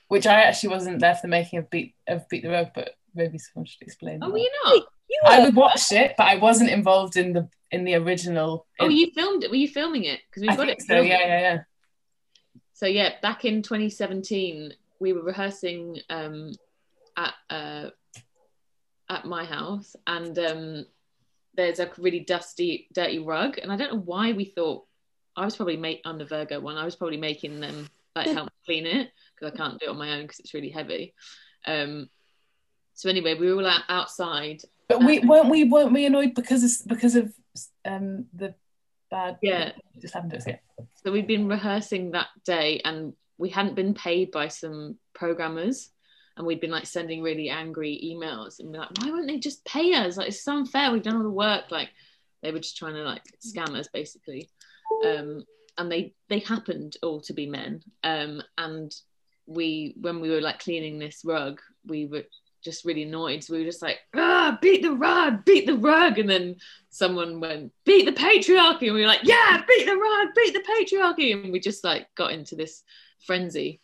which I actually wasn't there for the making of Beat of Beat the Rug, but maybe someone should explain. oh were you not You I would watch it, but I wasn't involved in the in the original. oh you filmed it were you filming it because we've I got it so. Yeah, yeah, yeah. so yeah back in 2017 we were rehearsing um at uh at my house and um there's a really dusty dirty rug and i don't know why we thought i was probably make under virgo one i was probably making them like help clean it because i can't do it on my own because it's really heavy um so anyway we were all out, outside But we weren't we weren't we annoyed because of because of um the bad Yeah. just happened to us yeah. So we'd been rehearsing that day and we hadn't been paid by some programmers and we'd been like sending really angry emails and be like, why won't they just pay us? Like it's so unfair. We've done all the work. Like they were just trying to like scam us basically. Um, and they they happened all to be men. Um, and we when we were like cleaning this rug, we were just really annoyed. So we were just like, ah, beat the rug, beat the rug. And then someone went, beat the patriarchy. And we were like, yeah, beat the rug, beat the patriarchy. And we just like got into this frenzy.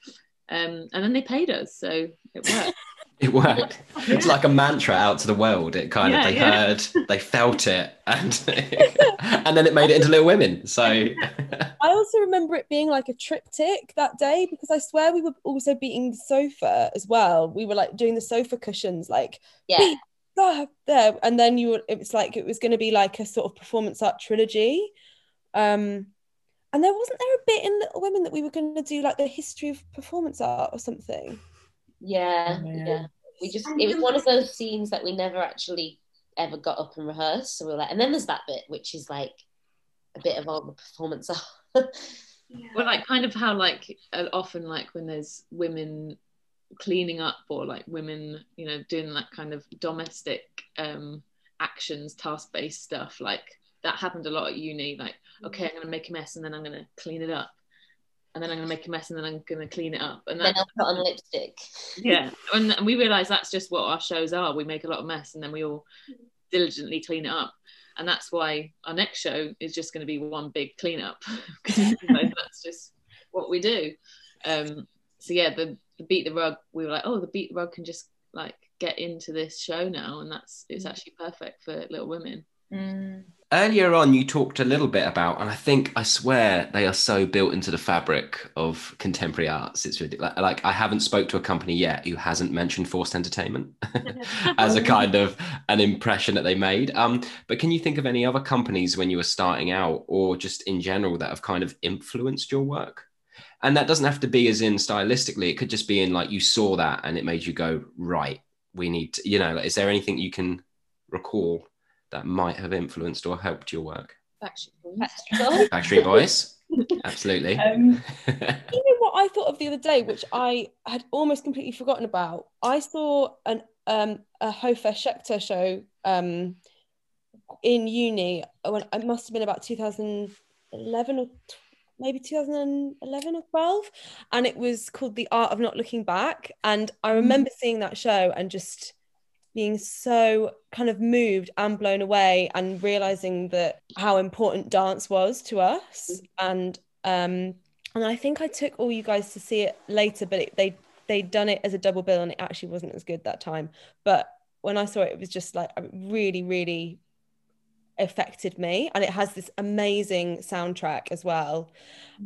Um, and then they paid us. So it worked. <laughs> It worked. It's like a mantra out to the world. It kind Yeah, of they yeah. heard, they felt it, and <laughs> and then it made it into Little Women. So I also remember it being like a triptych that day because I swear we were also beating the sofa as well. We were like doing the sofa cushions, like Yeah. ah, there, and then you were. It was like it was going to be like a sort of performance art trilogy. Um, and there wasn't there a bit in Little Women that we were going to do like the history of performance art or something. Yeah, Oh, yeah. yeah. We just it was one of those scenes that we never actually ever got up and rehearsed. So we were like, and then there's that bit which is like a bit of all the performance art. Yeah. well, like kind of how like uh, often like when there's women cleaning up or like women, you know, doing that kind of domestic um actions, task-based stuff, like that happened a lot at uni. Like, okay, I'm gonna make a mess and then I'm gonna clean it up. And then I'm gonna make a mess and then I'm gonna clean it up. And then I'll put on lipstick. yeah. And, <laughs> and we realize that's just what our shows are. We make a lot of mess and then we all diligently clean it up. And that's why our next show is just going to be one big cleanup. <laughs> <laughs> That's just what we do. Um so yeah the, the beat the rug we were like oh the beat the rug can just like get into this show now. And that's it's actually perfect for little women. Mm. Earlier on, you talked a little bit about, and I think I swear they are so built into the fabric of contemporary arts. It's like I haven't spoke to a company yet who hasn't mentioned forced entertainment <laughs> as a kind of an impression that they made. Um, but can you think of any other companies when you were starting out, or just in general, that have kind of influenced your work? And that doesn't have to be as in stylistically. It could just be in like you saw that and it made you go right. We need to, you know. Like, is there anything you can recall? That might have influenced or helped your work? Factory Boys. <laughs> Absolutely. Um, <laughs> you know what I thought of the other day, which I had almost completely forgotten about? I saw an um, a Hofesh Shechter show um, in uni when it must have been about 2011 or maybe 2011 or 12 and it was called the art of not looking back and i remember seeing that show and just being so kind of moved and blown away and realizing that how important dance was to us. And um and I think I took all you guys to see it later but it, they they'd done it as a double bill and it actually wasn't as good that time. But when I saw it it was just like really really affected me. And it has this amazing soundtrack as well.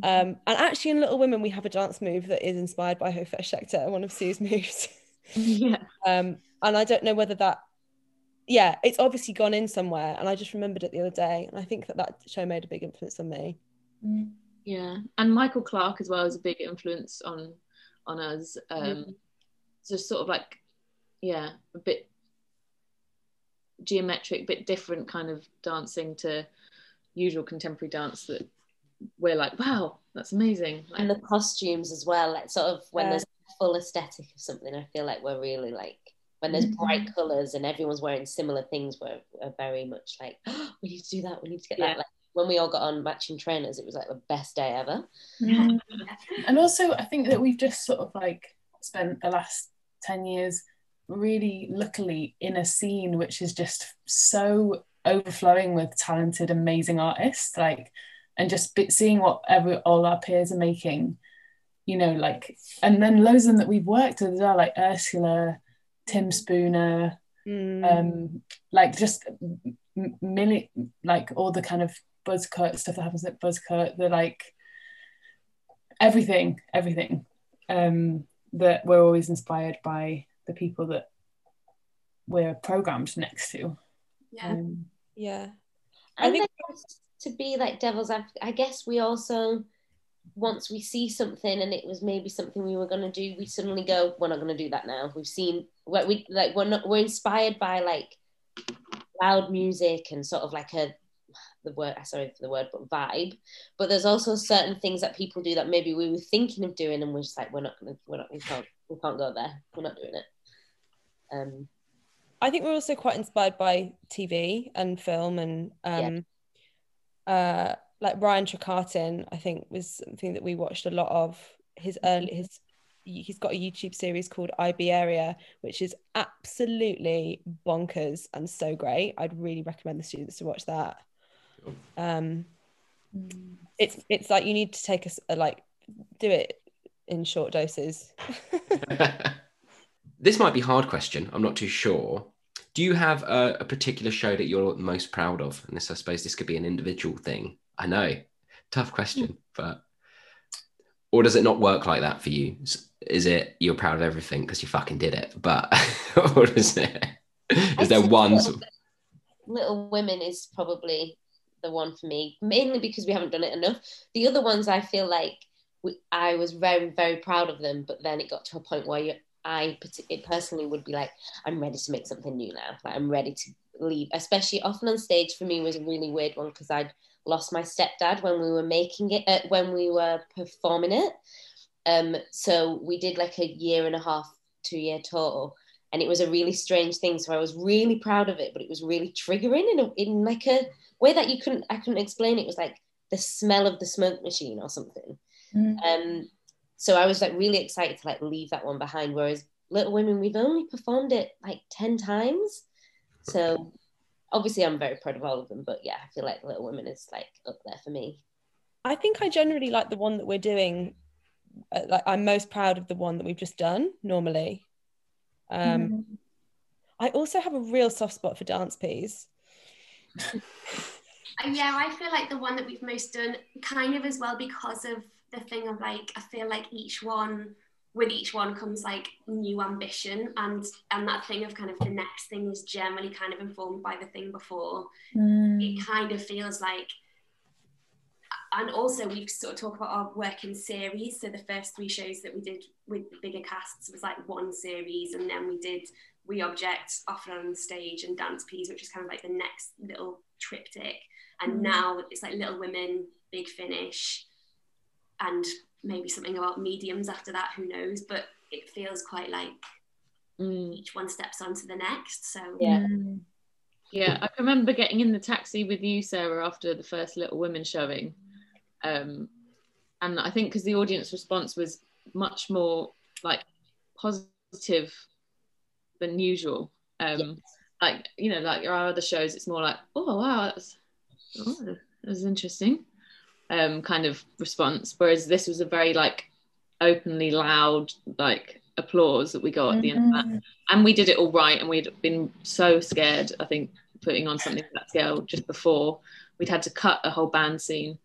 Um and actually in Little Women we have a dance move that is inspired by Hofesh Shechter one of Sue's moves. <laughs> Yeah. <laughs> Um and I don't know whether that yeah it's obviously gone in somewhere. And I just remembered it the other day. And I think that that show made a big influence on me. Mm. yeah. And Michael Clark as well is a big influence on on us. Um mm. just sort of like yeah a bit geometric bit different kind of dancing to usual contemporary dance that we're like wow that's amazing. Like, and the costumes as well like sort of when there's full aesthetic of something i feel like we're really like when there's mm-hmm. bright colors and everyone's wearing similar things we're, we're very much like oh, <gasps> we need to do that we need to get yeah. that like when we all got on matching trainers it was like the best day ever mm-hmm. <laughs> and also i think that we've just sort of like spent the last 10 years really luckily in a scene which is just so overflowing with talented amazing artists like and just seeing what every all our peers are making you know like and then loads of them that we've worked with as well like ursula Tim Spooner, mm. um, like just milli- like all the kind of buzzcut stuff that happens at buzzcut, the like everything, everything. Um, that we're always inspired by the people that we're programmed next to. Yeah. Um, yeah. I, I think to be like devil's advocate, I guess we also once we see something and it was maybe something we were going to do we suddenly go we're not going to do that now. We've seen what we like we're not we're inspired by like loud music and sort of like a the word sorry for the word but vibe. But there's also certain things that people do that maybe we were thinking of doing and we're just like we're not gonna we're not we can't we can't go there. We're not doing it. Um I think we're also quite inspired by TV and film and um yeah. uh like Ryan Trecartin, I think was something that we watched a lot of. His early his he's got a YouTube series called I-Be Area, which is absolutely bonkers and so great. I'd really recommend the students to watch that. Um, it's it's like you need to take a, a like do it in short doses. <laughs> this might be hard question. I'm not too sure. Do you have a, a particular show that you're most proud of? And this, I suppose, this could be an individual thing. I know, tough question, hmm. but or does it not work like that for you? Is it you're proud of everything because you fucking did it? But <laughs> or is it? Is there one? Little, little Women is probably the one for me, mainly because we haven't done it enough. The other ones, I feel like we, I was very, very proud of them, but then it got to a point where you, I personally would be like, I'm ready to make something new now. Like I'm ready to leave. Especially often on stage for me was a really weird one because I'd lost my stepdad when we were making it, uh, when we were performing it. Um, so we did like a year and a half, two year tour, and it was a really strange thing. So I was really proud of it, but it was really triggering in a, in like a way that you couldn't I couldn't explain. It was like the smell of the smoke machine or something. Mm. Um, so I was like really excited to like leave that one behind. Whereas Little Women, we've only performed it like ten times, so obviously I'm very proud of all of them, but yeah, I feel like Little Women is like up there for me. I think I generally like the one that we're doing. Uh, like I'm most proud of the one that we've just done normally. Um, mm. I also have a real soft spot for dance peas. <laughs> Uh, yeah, I feel like the one that we've most done, kind of as well, because of the thing of like, I feel like each one, with each one comes like new ambition, and and that thing of kind of the next thing is generally kind of informed by the thing before. Mm. It kind of feels like, and also we've sort of talk about our work in series. So the first three shows that we did with the bigger casts was like one series, and then we did We Object, Often on Stage, and Dance Peas, which is kind of like the next little triptych and Mm. now it's like Little Women, Big Finish, and maybe something about mediums after that. Who knows? But it feels quite like Mm. each one steps onto the next. So Yeah. Mm. Yeah, I remember getting in the taxi with you, Sarah, after the first Little Women showing. Um, and I think because the audience response was much more like positive than usual. Um, Like, you know, like our other shows, it's more like, oh, wow, that's, oh, that was interesting um, kind of response. Whereas this was a very like openly loud, like applause that we got at the end of that Mhm. and we did it all right and we'd been so scared i think putting on something that scale just before we'd had to cut a whole band scene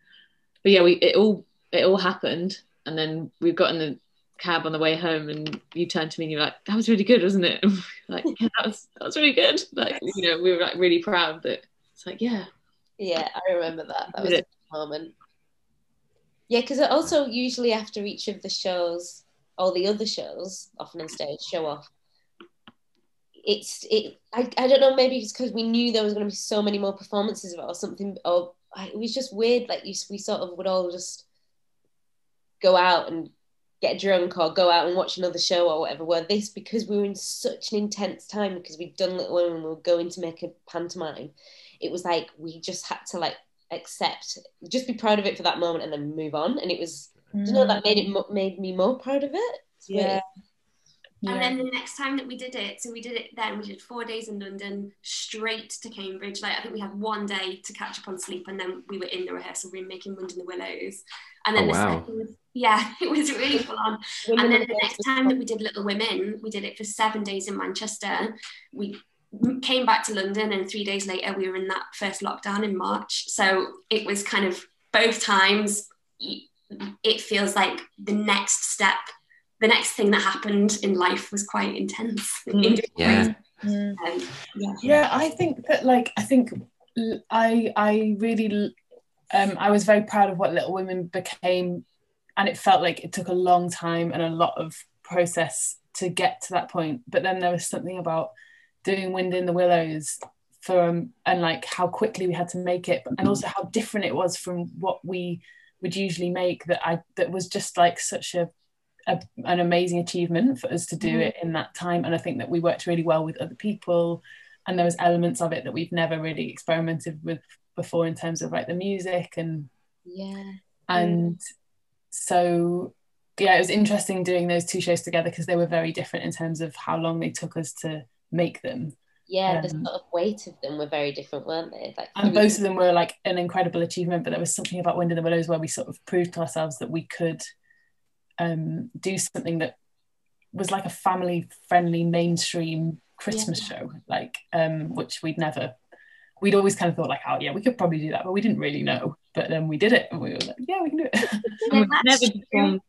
but yeah we it all it all happened and then we got in the cab on the way home and you turned to me and you were like that was really good wasn't it <laughs> like yeah, that was that was really good like you know we were like really proud that it's like yeah Yeah, I remember that. That was a moment. Yeah, because also usually after each of the shows, all the other shows, often on stage, show off. It's it. I, I don't know. Maybe it's because we knew there was going to be so many more performances of it or something. Or it was just weird. Like you, we sort of would all just go out and get drunk or go out and watch another show or whatever. Where this, because we were in such an intense time because we'd done Little Women, we were going to make a pantomime. It was like we just had to like accept, just be proud of it for that moment and then move on. And it was, do you know, mm. that made it mo- made me more proud of it. It's weird. Yeah. And then the next time that we did it, so we did it then, we did four days in London, straight to Cambridge. Like I think we had one day to catch up on sleep, and then we were in the rehearsal room making Wind in the Willows. And then Oh, the wow. second, yeah, <laughs> it was really full on. And then the the next time that we did Little Women, we did it for seven days in Manchester. We came back to London, and three days later, we were in that first lockdown in March. So it was kind of both times. It feels like the next step, the next thing that happened in life was quite intense. <laughs> Mm. in Yeah. Mm. Um, yeah. Yeah, I think that like I think I I really um I was very proud of what Little Women became and it felt like it took a long time and a lot of process to get to that point but then there was something about doing Wind in the Willows for um, and like how quickly we had to make it and also how different it was from what we would usually make that I that was just like such a a, an amazing achievement for us to do Mhm. it in that time and i think that we worked really well with other people and there was elements of it that we've never really experimented with before in terms of like the music and Yeah. and so yeah it was interesting doing those two shows together because they were very different in terms of how long they took us to make them. Yeah, the Um, sort of weight of them were very different, weren't they? Like and both of them were like an incredible achievement but there was something about wind in the willows where we sort of proved to ourselves that we could um, do something that was like a family friendly mainstream christmas show like um, which we'd never we'd always kind of thought like oh yeah we could probably do that but we didn't really know. But then we did it and we were like yeah we can do it. <laughs> And we've never true. performed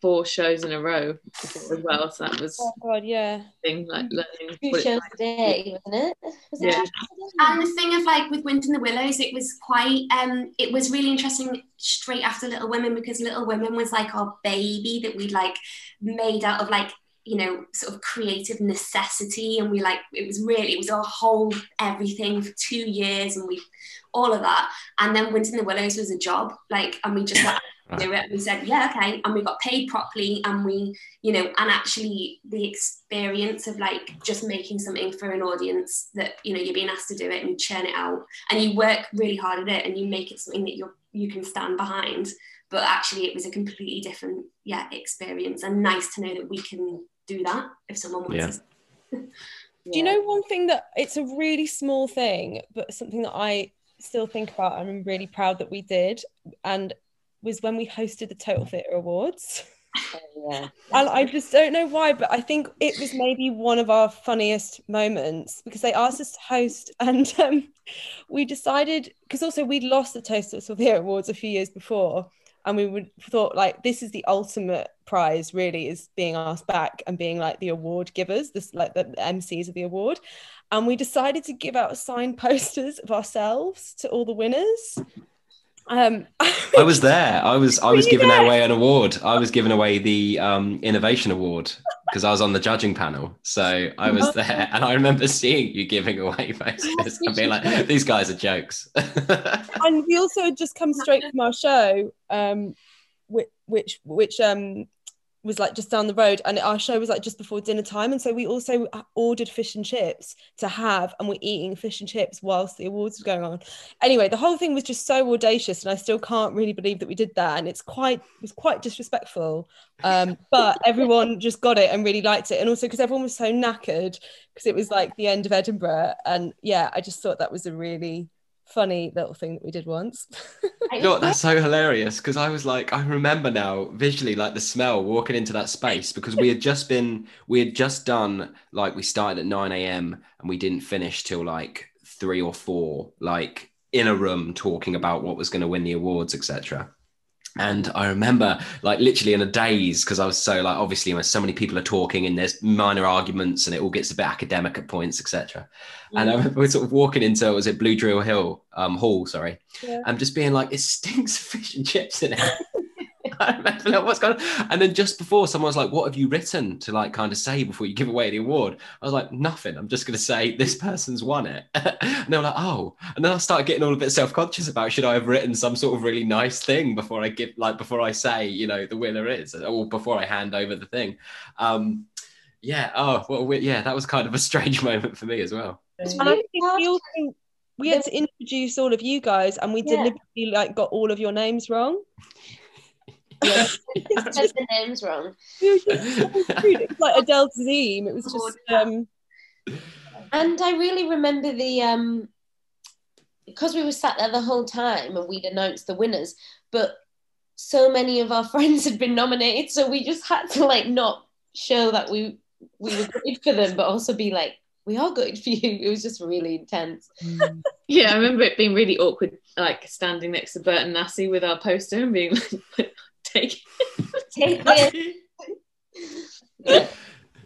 44 shows in a row before as well so that was Oh god, yeah. thing like learning two what it's shows a day, wasn't it? Was Yeah. two shows a day? And the thing of like with Wind in the Willows, it was quite um it was really interesting straight after Little Women because Little Women was like our baby that we'd like made out of like you know sort of creative necessity and we like it was really it was our whole everything for two years and we all of that and then Wind in the Willows was a job like and we just like do it. We said, yeah, okay. And we got paid properly. And we, you know, and actually the experience of like just making something for an audience that, you know, you're being asked to do it and you churn it out and you work really hard at it and you make it something that you're, you can stand behind. But actually it was a completely different, yeah, experience and nice to know that we can do that if someone wants Yeah. us. <laughs> Do you know one thing that it's a really small thing, but something that I still think about and I'm really proud that we did, and was when we hosted the Total Theatre Awards. So, yeah. <laughs> And I just don't know why, but I think it was maybe one of our funniest moments because they asked us to host, and <laughs> um, we decided because also we'd lost the Total Theatre Awards a few years before, and we would thought like this is the ultimate prize, really, is being asked back and being like the award givers, this like the MCs of the award, and we decided to give out signed <laughs> posters of ourselves to all the winners. Um, <laughs> I was there. I was I was giving there? away an award. I was giving away the um, innovation award because I was on the judging panel. So I was there, and I remember seeing you giving away posters and being like, "These guys are jokes." <laughs> and we also had just come straight from our show, um, which which which um was like just down the road, and our show was like just before dinner time, and so we also ordered fish and chips to have, and we're eating fish and chips whilst the awards were going on. Anyway, the whole thing was just so audacious, and I still can't really believe that we did that, and it's quite it was quite disrespectful. Um, <laughs> but everyone just got it and really liked it, and also because everyone was so knackered because it was like the end of Edinburgh, and yeah, I just thought that was a really funny little thing that we did once. You <laughs> know what? That's so hilarious because I was like, I remember now visually, like the smell walking into that space because we had just been, we had just done like we started at 9 a.m. and we didn't finish till like three or four, like in a room talking about what was going to win the awards, etc. And I remember like literally in a daze because I was so like obviously when so many people are talking and there's minor arguments and it all gets a bit academic at points, etc. And I remember sort of walking into was it Blue Drill Hill um, Hall, sorry, Yeah. and just being like, it stinks of fish and chips in it. <laughs> <laughs> I remember like, what's going on? And then just before someone was like, What have you written to like kind of say before you give away the award? I was like, Nothing. I'm just gonna say this person's won it. <laughs> and they were like, Oh, and then I started getting all a bit self-conscious about should I have written some sort of really nice thing before I give like before I say, you know, the winner is or before I hand over the thing. Um yeah, oh well yeah, that was kind of a strange <laughs> moment for me as well. And I really think hard we we had to introduce all of you guys, and we Yeah. deliberately like got all of your names wrong. <laughs> Said the names wrong. We were just. It was like Adele Dazeem. It was just um, And I really remember the um because we were sat there the whole time and we'd announced the winners, but so many of our <laughs> friends had been nominated, so we just had to like not show that we we were good for them, but also be like, we are good for you. It was just really intense. <laughs> Yeah, I remember it being really awkward, like standing next to Bert and Nasi with our poster and being like, take <laughs> Take this. Yeah.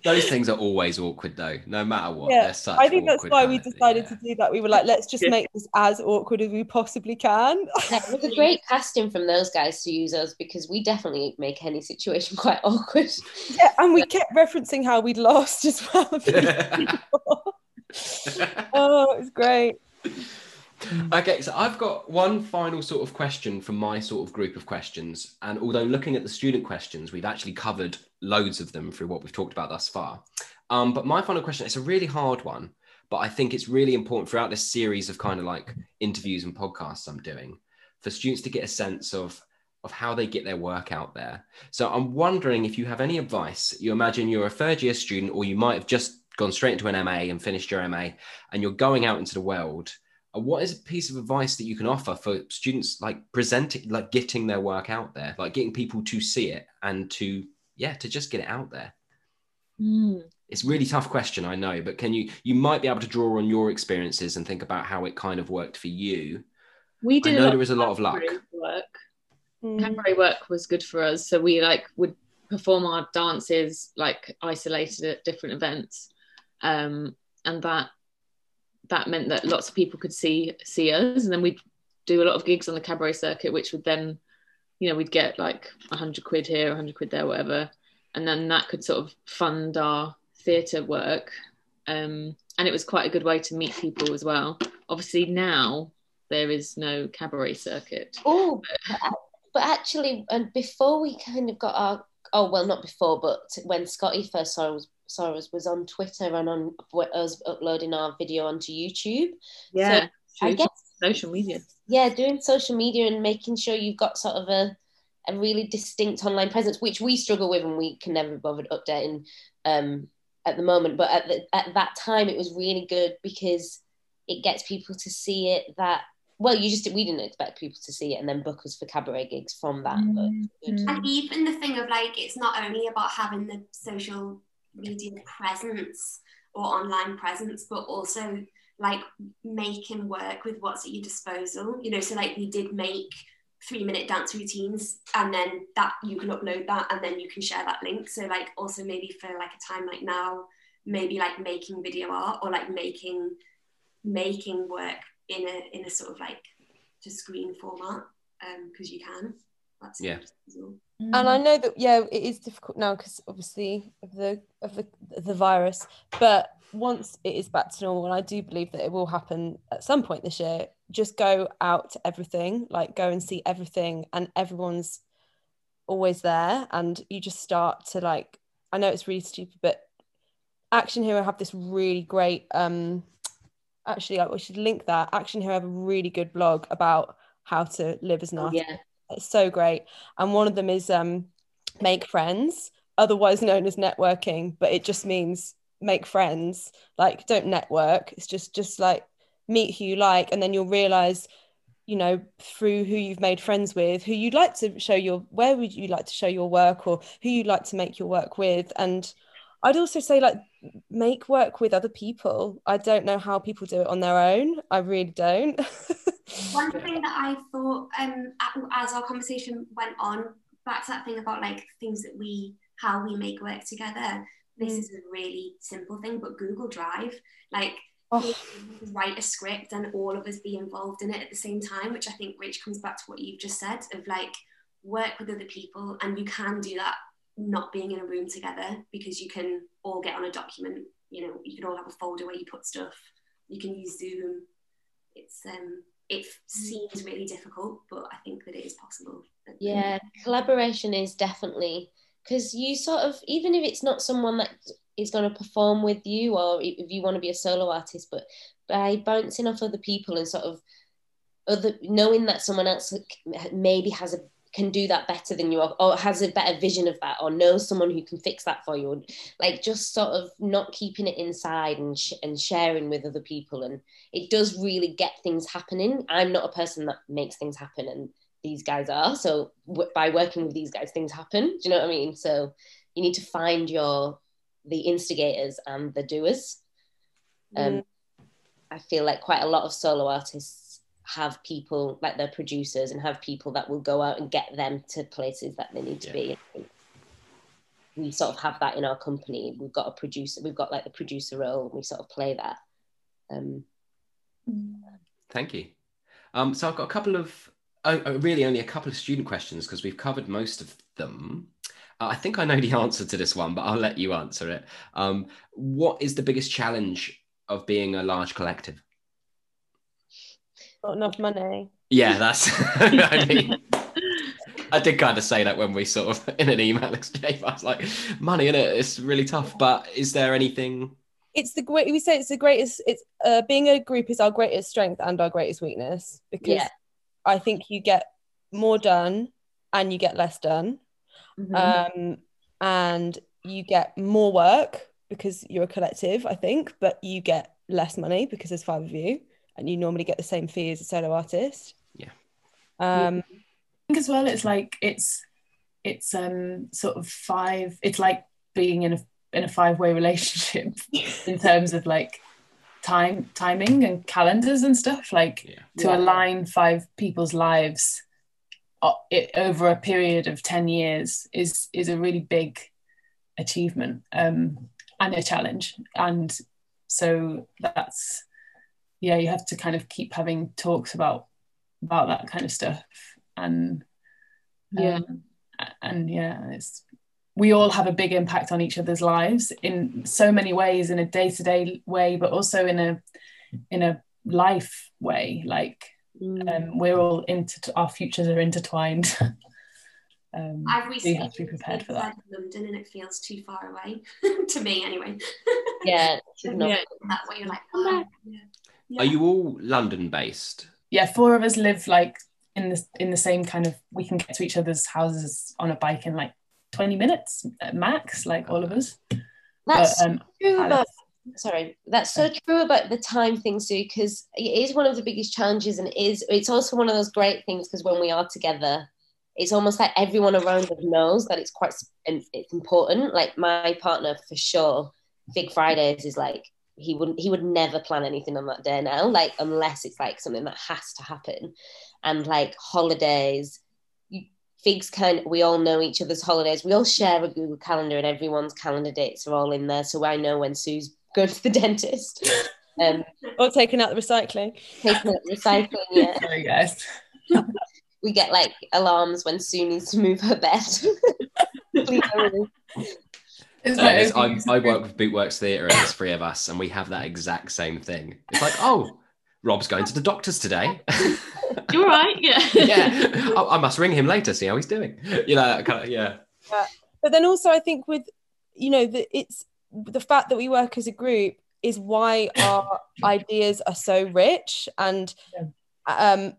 Those things are always awkward though, no matter what. Yeah, They're such I think that's why we decided yeah. to do that. We were like, let's just Yeah. make this as awkward as we possibly can. That was a great casting from those guys to use us because we definitely make any situation <laughs> quite awkward. yeah, and we kept referencing how we'd lost as well. <laughs> oh, it was great. Okay, so I've got one final sort of question from my sort of group of questions. And although looking at the student questions, we've actually covered loads of them through what we've talked about thus far. Um, but my final question, it's a really hard one, but I think it's really important throughout this series of kind of like interviews and podcasts I'm doing for students to get a sense of of how they get their work out there. So I'm wondering if you have any advice. You imagine you're a third year student, or you might have just gone straight into an MA and finished your MA, and you're going out into the world what is a piece of advice that you can offer for students like presenting like getting their work out there like getting people to see it and to yeah to just get it out there it's a really tough question i know but can you you might be able to draw on your experiences and think about how it kind of worked for you We i did. know there was a lot of luck work. Mm. Cabaret work was good for us, so we like would perform our dances like isolated at different events, um, and that that meant that lots of people could see see us, and then we'd do a lot of gigs on the cabaret circuit, which would then, you know, we'd get like a hundred quid here, a hundred quid there, whatever, and then that could sort of fund our theatre work. Um, and it was quite a good way to meet people as well. Obviously, now there is no cabaret circuit. Oh, but, but actually, and before we kind of got our oh well, not before, but when Scotty first saw us, saw us was on Twitter and on us uploading our video onto YouTube. Yeah, I true. guess social media. yeah, doing social media and making sure you've got sort of a a really distinct online presence, which we struggle with and we can never be bothered updating um, at the moment. But at the, at that time, it was really good because it gets people to see it that well, you just we didn't expect people to see it and then book us for cabaret gigs from that. But good. Mm. And even the thing of like, it's not only about having the social media presence or online presence, but also like making work with what's at your disposal. You know, so like we did make three minute dance routines and then that you can upload that and then you can share that link. So like also maybe for like a time like now, maybe like making video art or like making making work in a in a sort of like to screen format Um because you can. That's Yeah. Possible. and I know that yeah, it is difficult now because obviously of the of the the virus. But once it is back to normal, and I do believe that it will happen at some point this year, just go out to everything, like go and see everything, and everyone's always there, and you just start to like. I know it's really stupid, but Action Hero have this really great. um Actually, we should link that. Action Hero have a really good blog about how to live as an Oh, artist yeah, it's so great. And one of them is um make friends otherwise known as networking but it just means make friends. Like don't network. It's just just like meet who you like and then you'll realize you know through who you've made friends with who you'd like to show your where would you like to show your work or who you'd like to make your work with. And i'd also say like make work with other people. I don't know how people do it on their own. I really don't <laughs> One thing that I thought um, as our conversation went on, back to that thing about like things that we, how we make work together. This Mm. is a really simple thing, but Google Drive, like Oh. write a script and all of us be involved in it at the same time, which I think, Rich, comes back to what you've just said of like work with other people, and you can do that not being in a room together because you can all get on a document. You know, you can all have a folder where you put stuff. You can use Zoom. It's um, it mm. seems really difficult, but I think that it is possible. yeah. Collaboration is definitely because you sort of even if it's not someone that is going to perform with you or if you want to be a solo artist, but by bouncing off other people and sort of other knowing that someone else maybe has a can do that better than you or, or has a better vision of that or knows someone who can fix that for you like just sort of not keeping it inside and sh- and sharing with other people and it does really get things happening. I'm not a person that makes things happen and these guys are so w- by working with these guys things happen do you know what i mean? So you need to find your the instigators and the doers. Um i feel like quite a lot of solo artists have people like their producers and have people that will go out and get them to places that they need to Yeah. be we sort of have that in our company we've got a producer we've got like the producer role and we sort of play that um Thank you. Um, so I've got a couple of, oh, oh, really only a couple of student questions because we've covered most of them. Uh, I think I know the answer to this one, but I'll let you answer it. Um, what is the biggest challenge of being a large collective? Not enough money Yeah, that's. <laughs> I mean, I did kind of say that when we sort of in an email exchange. I was like, money in it, it's really tough. But is there anything? it's the great we say it's the greatest it's uh, being a group is our greatest strength and our greatest weakness because Yeah. i think you get more done and you get less done um and you get more work because you're a collective i think but you get less money because there's five of you and you normally get the same fee as a solo artist Yeah. um think as well it's like it's it's um sort of five it's like being in a in a five-way relationship <laughs> in terms of like time timing and calendars and stuff like Yeah. to Yeah. align five people's lives it, over a period of 10 years is is a really big achievement um and a challenge and so that's yeah you have to kind of keep having talks about about that kind of stuff and Yeah. um, and yeah it's we all have a big impact on each other's lives in so many ways in a day-to-day way but also in a in a life way like Mm. um, we're all into our futures are intertwined <laughs> um, I've so recently have to be prepared for that outside London and it feels too far away <laughs> to me anyway. yeah <laughs> not Yeah. that way you're like, oh, back. Yeah. Are you all London based? yeah four of us live like in the in the same kind of we can get to each other's houses on a bike in like 20 minutes max like all of us that's but um true Alex- sorry that's so true about the time thing sue because it is one of the biggest challenges and it is it's also one of those great things because when we are together it's almost like everyone around us knows that it's quite and it's important like my partner for sure big fridays is like he wouldn't he would never plan anything on that day now like unless it's like something that has to happen and like holidays figs kind we all know each other's holidays we all share a google calendar and everyone's calendar dates are all in there so i know when sue's <laughs> going to the dentist <laughs> um Or taking out the recycling. taking out recycling <laughs> yeah Sorry, guys. we get like alarms when sue needs to move her bed Please hurry. It's Uh, my it's- I, I work with Bootworks Theatre and there's three of us, and we have that exact same thing. It's like, oh, Rob's going to the doctor's today. <laughs> You're right. Yeah. yeah, I, I must ring him later, see how he's doing. You know, kind of, yeah. But then also, I think with you know that it's the fact that we work as a group is why our <coughs> ideas are so rich and um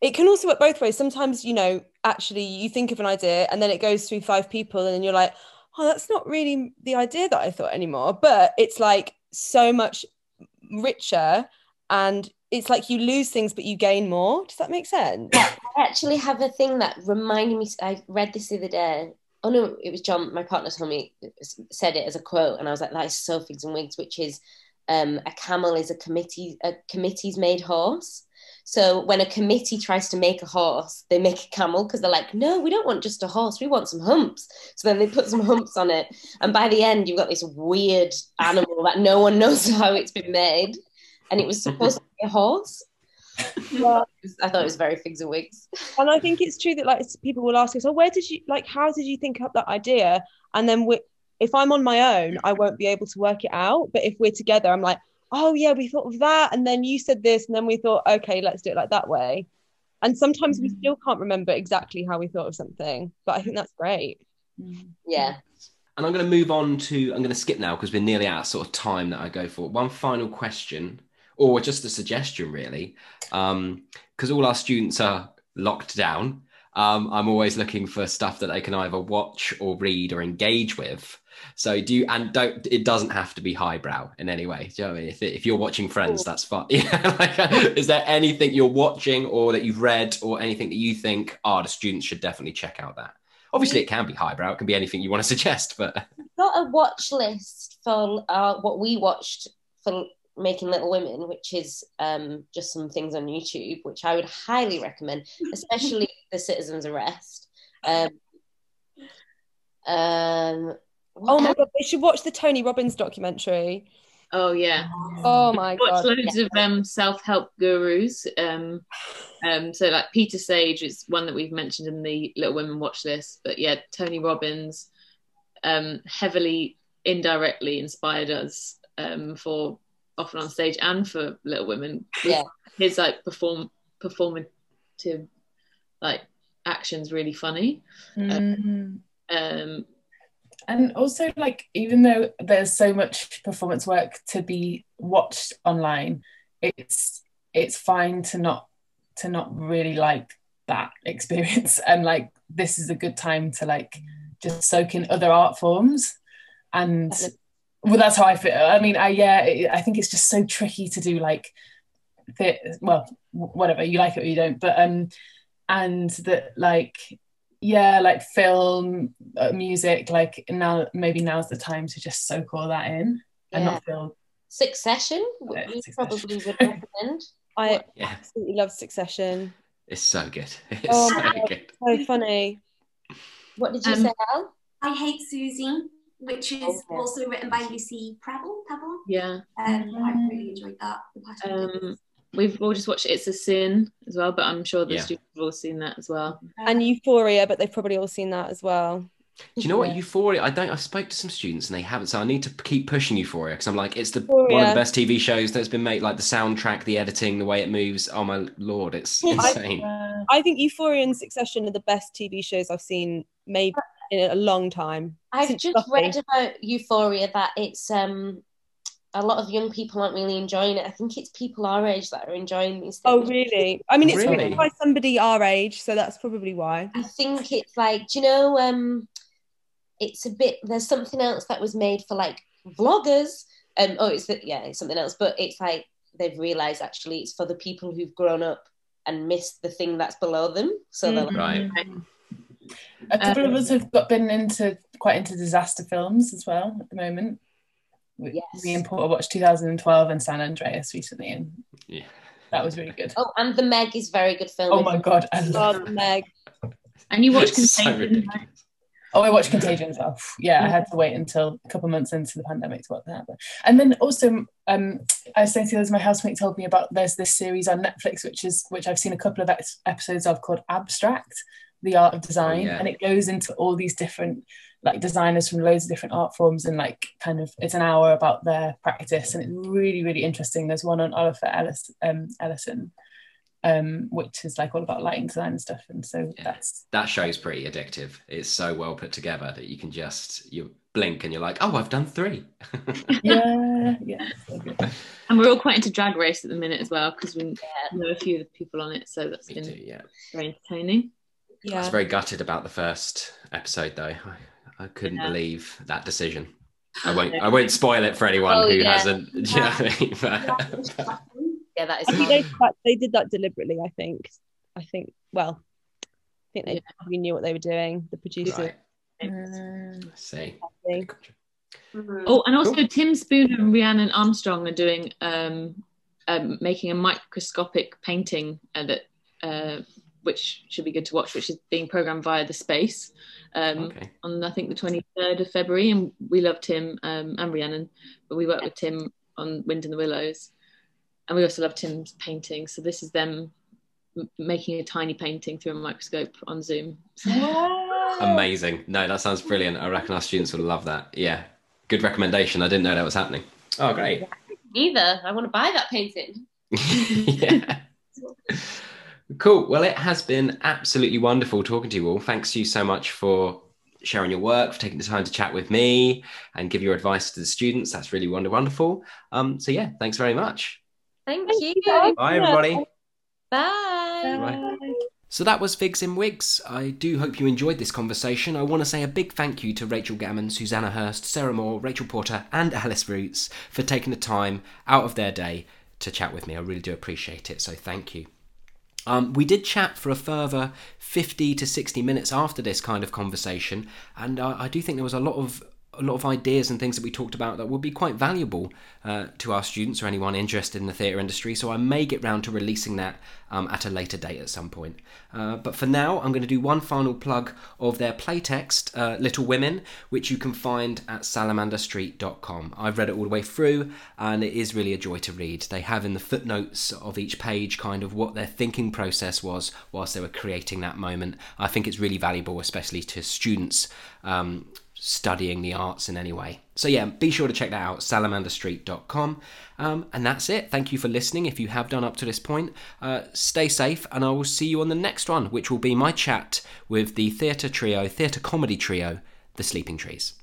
it can also work both ways sometimes you know actually you think of an idea and then it goes through five people and then you're like oh that's not really the idea that i thought anymore but it's like so much richer and it's like you lose things but you gain more does that make sense I actually have a thing that reminded me. I read this the other day. Oh no, it was John. My partner told me said it as a quote, and I was like, "That is so figs and wigs." Which is, um, a camel is a committee. A committee's made horse. So when a committee tries to make a horse, they make a camel because they're like, "No, we don't want just a horse. We want some humps." So then they put some humps on it, and by the end, you've got this weird animal that no one knows <laughs> how it's been made, and it was supposed to be a horse. Yeah. I thought it was very figs and wigs. and I think it's true that like people will ask us, "Oh, where did you like? How did you think up that idea?" And then we, if I'm on my own, I won't be able to work it out. But if we're together, I'm like, "Oh yeah, we thought of that," and then you said this, and then we thought, "Okay, let's do it like that way." And sometimes we mm. still can't remember exactly how we thought of something, but I think that's great. Mm. Yeah. And I'm going to move on to, I'm going to skip now because we're nearly out of sort of time that I go for. One final question, or just a suggestion, really. Um, because all our students are locked down, um, I'm always looking for stuff that they can either watch or read or engage with. So do you, and don't, it doesn't have to be highbrow in any way. Do you know what I mean? If, if you're watching Friends, that's fine. <laughs> Yeah, like, is there anything you're watching or that you've read or anything that you think, oh, the students should definitely check out that? Obviously, it can be highbrow. It can be anything you want to <laughs> suggest, but got a watch list for uh, what we watched for making Little Women, which is um, just some things on YouTube, which I would highly recommend, especially <laughs> the Citizen's Arrest. Um, um, what Oh my god, they should watch the Tony Robbins documentary. Oh yeah. Oh my Watch god. loads of um, self-help gurus. Um, um, so like Peter Sage is one that we've mentioned in the Little Women watch list. But yeah, Tony Robbins um, heavily indirectly inspired us um, for often on stage and for Little Women. Yeah. His like perform performative like actions really funny. Mm. Um, And also, like, even though there's so much performance work to be watched online, it's it's fine to not to not really like that <laughs> experience. And like, this is a good time to like just soak in other art forms. And well, that's how I feel. I mean, I yeah, it, I think it's just so tricky to do like, the, well, whatever you like it or you don't, but um, and that like yeah like film uh, music like now maybe now's the time to just soak all that in and Yeah. not feel Succession, Yeah, we Succession. probably would <laughs> recommend. I yeah, absolutely love Succession. it's so good. <laughs> It's Oh so my God. good. So funny. What did you Um, say, Al? I Hate Suzie, which is Okay. also written by Lucy Prebble. Pebble. yeah. Um, I really enjoyed that. The Passion of the Um, we've all just watched It's a Sin as well, but I'm sure the Yeah. students have all seen that as well. And Euphoria, but they've probably all seen that as well. Do you know what Euphoria? I don't. I spoke to some students and they haven't, so I need to keep pushing Euphoria because I'm like, it's the one of the best TV shows that's been made. Like the soundtrack, the editing, the way it moves. Oh my lord, it's <laughs> I- insane. uh, I think Euphoria and Succession are the best TV shows I've seen maybe in a long time. I've just Buffy. read about Euphoria that it's um a lot of young people aren't really enjoying it. I think it's people our age that are enjoying these things. Oh, really? I mean, it's Really? written by somebody our age, so that's probably why. I think it's like, do you know, um, it's a bit. There's something else that was made for like vloggers, Um, oh, it's the, yeah, it's something else. But it's like they've realised actually it's for the people who've grown up and missed the thing that's below them. So they're like, Right. A couple Um, of us have got been into quite into disaster films as well at the moment. We, Yes. me and Porter watched 2012 and San Andreas recently, and Yeah. that was really good. oh, and the Meg is very good film. Oh my god, I love. God, Meg. And you watch It's so Contagion. Oh, I watched Contagion as well. Yeah, I had to wait until a couple months into the pandemic to watch that. But- And then also, um, I was saying to others, my housemate told me about there's this series on Netflix, which is which I've seen a couple of ex- episodes of called Abstract, the art of design, yeah. and it goes into all these different like designers from loads of different art forms and like kind of it's an hour about their practice and it's really really interesting. There's one on Oliver Ellis, um, Ellison, um, which is like all about lighting design and stuff, and so Yeah. that's That show's pretty addictive. It's so well put together that you can just you blink and you're like, oh, I've done three. <laughs> yeah yeah. And we're all quite into Drag Race at the minute as well because we know a few of the people on it. So that's Me been too, yeah. very entertaining. yeah. I was very gutted about the first episode though. I, I couldn't Yeah. believe that decision. I won't I won't spoil it for anyone Oh, who yeah. hasn't. <laughs> Do you know what I mean? But- yeah, that is I think they, they did that deliberately. I think. I think. Well, I think they Yeah. probably knew what they were doing. The producer. right. Mm. See. thing. Mhm. Oh, and also Cool. Tim Spooner and Rhiannon Armstrong are doing um, um, making a microscopic painting that uh, which should be good to watch, which is being programmed via the space um, Okay. on I think the 23rd of February. And we love Tim um, and Rhiannon, but we worked with Tim on Wind in the Willows, and we also love Tim's painting. So this is them m- making a tiny painting through a microscope on Zoom. Amazing. No, that sounds brilliant. I reckon our students would love that. Yeah. Good recommendation. I didn't know that was happening. Oh, great. Neither. I want to buy that painting. <laughs> yeah. <laughs> Cool. Well, it has been absolutely wonderful talking to you all. Thanks to you so much for sharing your work, for taking the time to chat with me and give your advice to the students. That's really wonder wonderful. Um, so yeah, thanks very much. Thank, Thank you. you. Bye, everybody. Bye. Bye. So that was Figs in Wigs. I do hope you enjoyed this conversation. I want to say a big thank you to Rachel Gammon, Susanna Hurst, Sarah Moore, Rachel Porter, and Alice Roots for taking the time out of their day to chat with me. I really do appreciate it, so thank you. Um, we did chat for a further 50 to 60 minutes after this kind of conversation, and uh, I do think there was a lot of a lot of ideas and things that we talked about that would be quite valuable uh, to our students or anyone interested in the theatre industry. So I may get round to releasing that um, at a later date at some point. Uh, but for now, I'm going to do one final plug of their playtext, uh, Little Women, which you can find at salamanderstreet.com. I've read it all the way through, and it is really a joy to read. They have in the footnotes of each page kind of what their thinking process was whilst they were creating that moment. I think it's really valuable, especially to students. Um, studying the arts in any way. So, yeah, be sure to check that out, salamanderstreet.com. Um, and that's it. Thank you for listening if you have done up to this point. Uh, stay safe, and I will see you on the next one, which will be my chat with the theatre trio, theatre comedy trio, The Sleeping Trees.